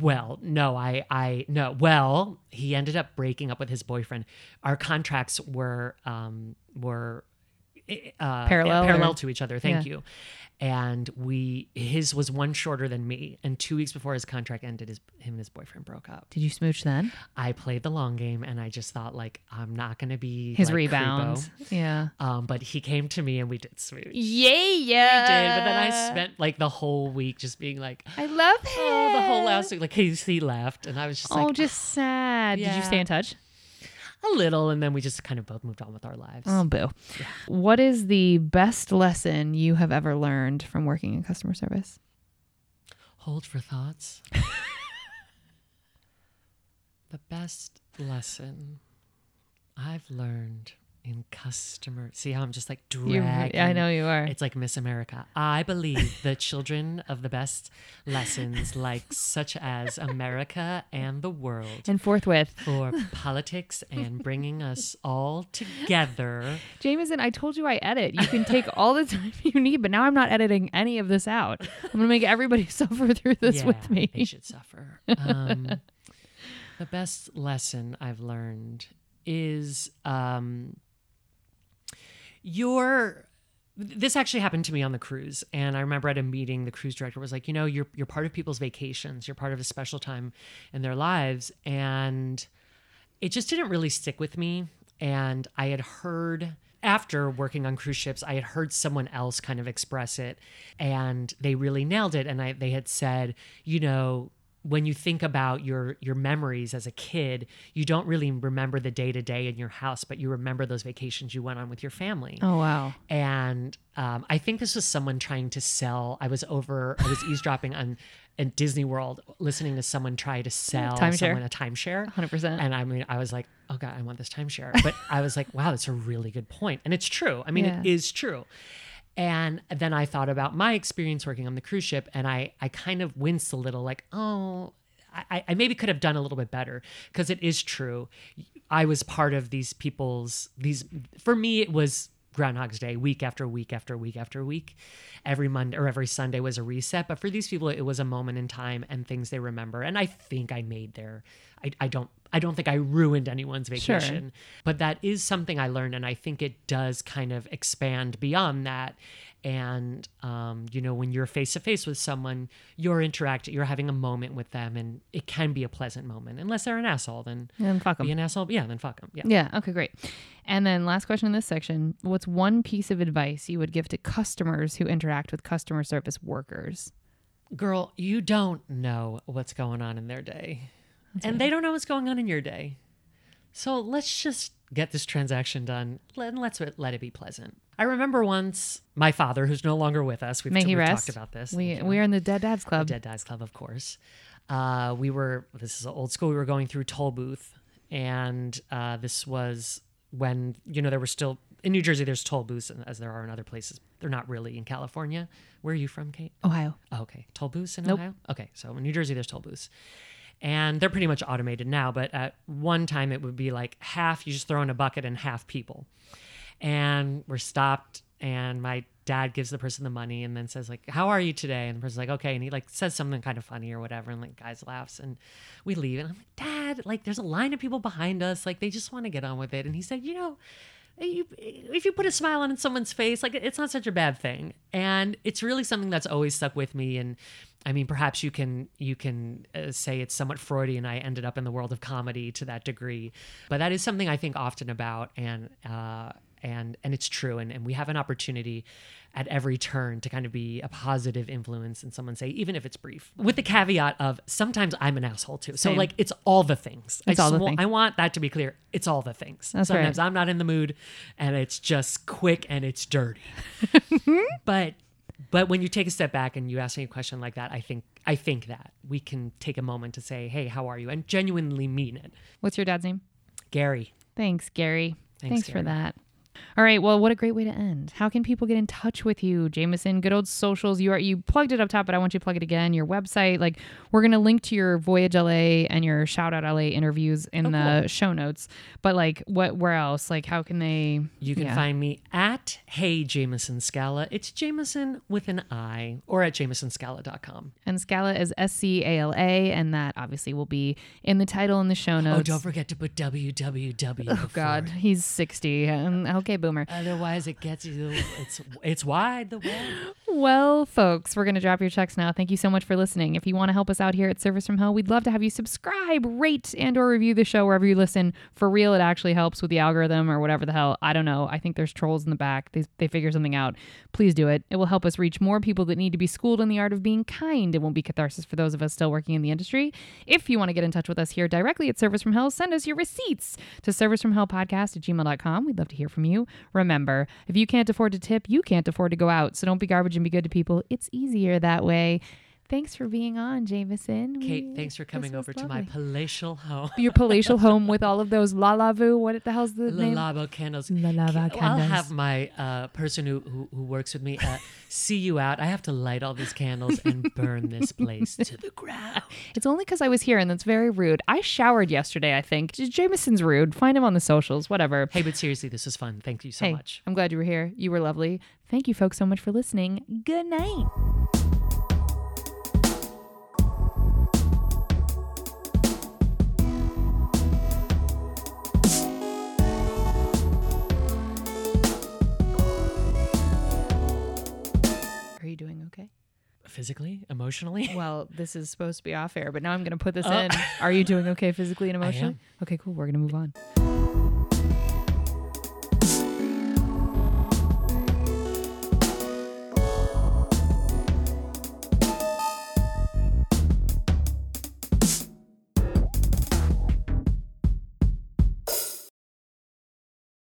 Well, no, I, I, no. Well, he ended up breaking up with his boyfriend. Our contracts were, um, were uh, Parallel parallel or- to each other. Thank Yeah. you. And we, his was one shorter than me. And two weeks before his contract ended, his him and his boyfriend broke up. Did you smooch then? I played the long game, and I just thought like I'm not gonna be His like, rebound. creepo. Yeah. Um, but he came to me and we did smooch. Yeah, yeah. We yeah. did, but then I spent like the whole week just being like, I love him. oh, the whole last week, like he, he left, and I was just like Oh, like, just sad. Did you stay in touch? A little, and then we just kind of both moved on with our lives. Oh, boo. What is the best lesson you have ever learned from working in customer service? Hold for thoughts. the best lesson I've learned in customer. See how I'm just like You, dragging. I know you are. It's like Miss America. I believe the children of the best lessons, like such as America and the world, and forthwith, for politics and bringing us all together. Jameson, I told you I edit. You can take all the time you need, but now I'm not editing any of this out. I'm going to make everybody suffer through this yeah, with me. They should suffer. Um, the best lesson I've learned is um, your. This actually happened to me on the cruise, and I remember at a meeting, the cruise director was like, "You know, you're you're part of people's vacations. You're part of a special time in their lives," and it just didn't really stick with me. And I had heard after working on cruise ships, I had heard someone else kind of express it, and they really nailed it. And I, they had said, you know, when you think about your your memories as a kid, you don't really remember the day to day in your house, but you remember those vacations you went on with your family. Oh, wow. And um, I think this was someone trying to sell. I was over, I was eavesdropping on in Disney World, listening to someone try to sell Timeshare. someone a timeshare. 100%. And I mean, I was like, oh God, I want this timeshare. But I was like, wow, that's a really good. And it's true. I mean, it Yeah. is true. And then I thought about my experience working on the cruise ship, and I, I kind of winced a little, like, oh, I, I maybe could have done a little bit better because it is true. I was part of these people's these. For me, it was Groundhog's Day, week after week after week after week. Every Monday or every Sunday was a reset, but for these people, it was a moment in time and things they remember. And I think I made their. I, I don't. I don't think I ruined anyone's Sure. vacation, but that is something I learned, and I think it does kind of expand beyond that. And um, you know, when you're face to face with someone, you're interacting, you're having a moment with them, and it can be a pleasant moment. Unless they're an asshole, then And fuck them. be an asshole. Yeah, then fuck them. Yeah. Yeah. Okay, great. And then last question in this section What's one piece of advice you would give to customers who interact with customer service workers? Girl, you don't know what's going on in their day, and they don't know what's going on in your day. So let's just get this transaction done and let's let it be pleasant. I remember once my father, who's no longer with us, we've, May he we've rest. talked about this. We, we are in the Dead Dads Club. Dead Dads Club, of course. Uh, we were, this is old school, we were going through toll booth. And uh, this was when, you know, there were still, in New Jersey, there's toll booths as there are in other places. They're not really in California. Where are you from, Kate? Ohio. Oh, okay. Toll booths in Nope. Ohio? Okay. So in New Jersey, there's toll booths. And they're pretty much automated now, but at one time it would be like half, you just throw in a bucket and half people. And we're stopped, and my dad gives the person the money and then says, like, how are you today? And the person's like, okay. And he like says something kind of funny or whatever. And like, guys laughs and we leave. And I'm like, dad, like, there's a line of people behind us. Like, they just want to get on with it. And he said, you know, eh, you, eh, if you put a smile on someone's face, like it's not such a bad thing. And it's really something that's always stuck with me. And I mean, perhaps you can you can uh, say it's somewhat Freudian. I ended up in the world of comedy to that degree, but that is something I think often about, and uh, and and it's true. And and we have an opportunity at every turn to kind of be a positive influence in someone's say even if it's brief. With the caveat of sometimes I'm an asshole too. So Same. like it's all the things. It's I all the things. I want that to be clear. It's all the things. That's right. sometimes I'm not in the mood, and it's just quick and it's dirty. but but when you take a step back and you ask me a question like that, I think I think that we can take a moment to say, "Hey, how are you?" and genuinely mean it. What's your dad's name? Gary, Thanks, Gary. Thanks, Thanks, for that. All right. Well, what a great way to end. How can people get in touch with you, Jameson? Good old socials. You are you plugged it up top, but I want you to plug it again. Your website. Like we're gonna link to your Voyage LA and your Shout Out LA interviews in Oh, the cool. show notes. But like, what? Where else? Like, how can they? You can yeah. find me at Hey Jameson Scala. It's Jameson with an I, or at jamesonscala.com. And Scala is S C A L A, and that obviously will be in the title in the show notes. Oh, don't forget to put www. Oh God, he's sixty. Um, okay, boomer. Otherwise, it gets you. It's it's wide the web. Well, folks, we're going to drop your checks now. Thank you so much for listening. If you want to help us out here at Service from Hell, we'd love to have you subscribe, rate, and or review the show wherever you listen. For real, it actually helps with the algorithm or whatever the hell. I don't know. I think there's trolls in the back. They, they figure something out. Please do it. It will help us reach more people that need to be schooled in the art of being kind. It won't be catharsis for those of us still working in the industry. If you want to get in touch with us here directly at Service from Hell, send us your receipts to servicefromhellpodcast at gmail.com. We'd love to hear from you. Remember, if you can't afford to tip, you can't afford to go out. So don't be garbage and be good to people. It's easier that way. Thanks for being on, Jameson. Kate, We- thanks for coming over to my palatial home. your palatial home with all of those la la. What the hell's the name? Le Labo candles. La Lava I'll candles. have my uh, person who, who who works with me uh, see you out. I have to light all these candles and burn this place to the ground. It's only because I was here and that's very rude. I showered yesterday, I think. Jameson's rude. Find him on the socials, whatever. Hey, but seriously, this was fun. Thank you so hey, much. I'm glad you were here. You were lovely. Thank you, folks, so much for listening. Good night. You doing okay? Physically, emotionally. Well, this is supposed to be off air, but now I'm going to put this Oh. in. Are you doing okay physically and emotionally? Okay, cool. We're going to move on.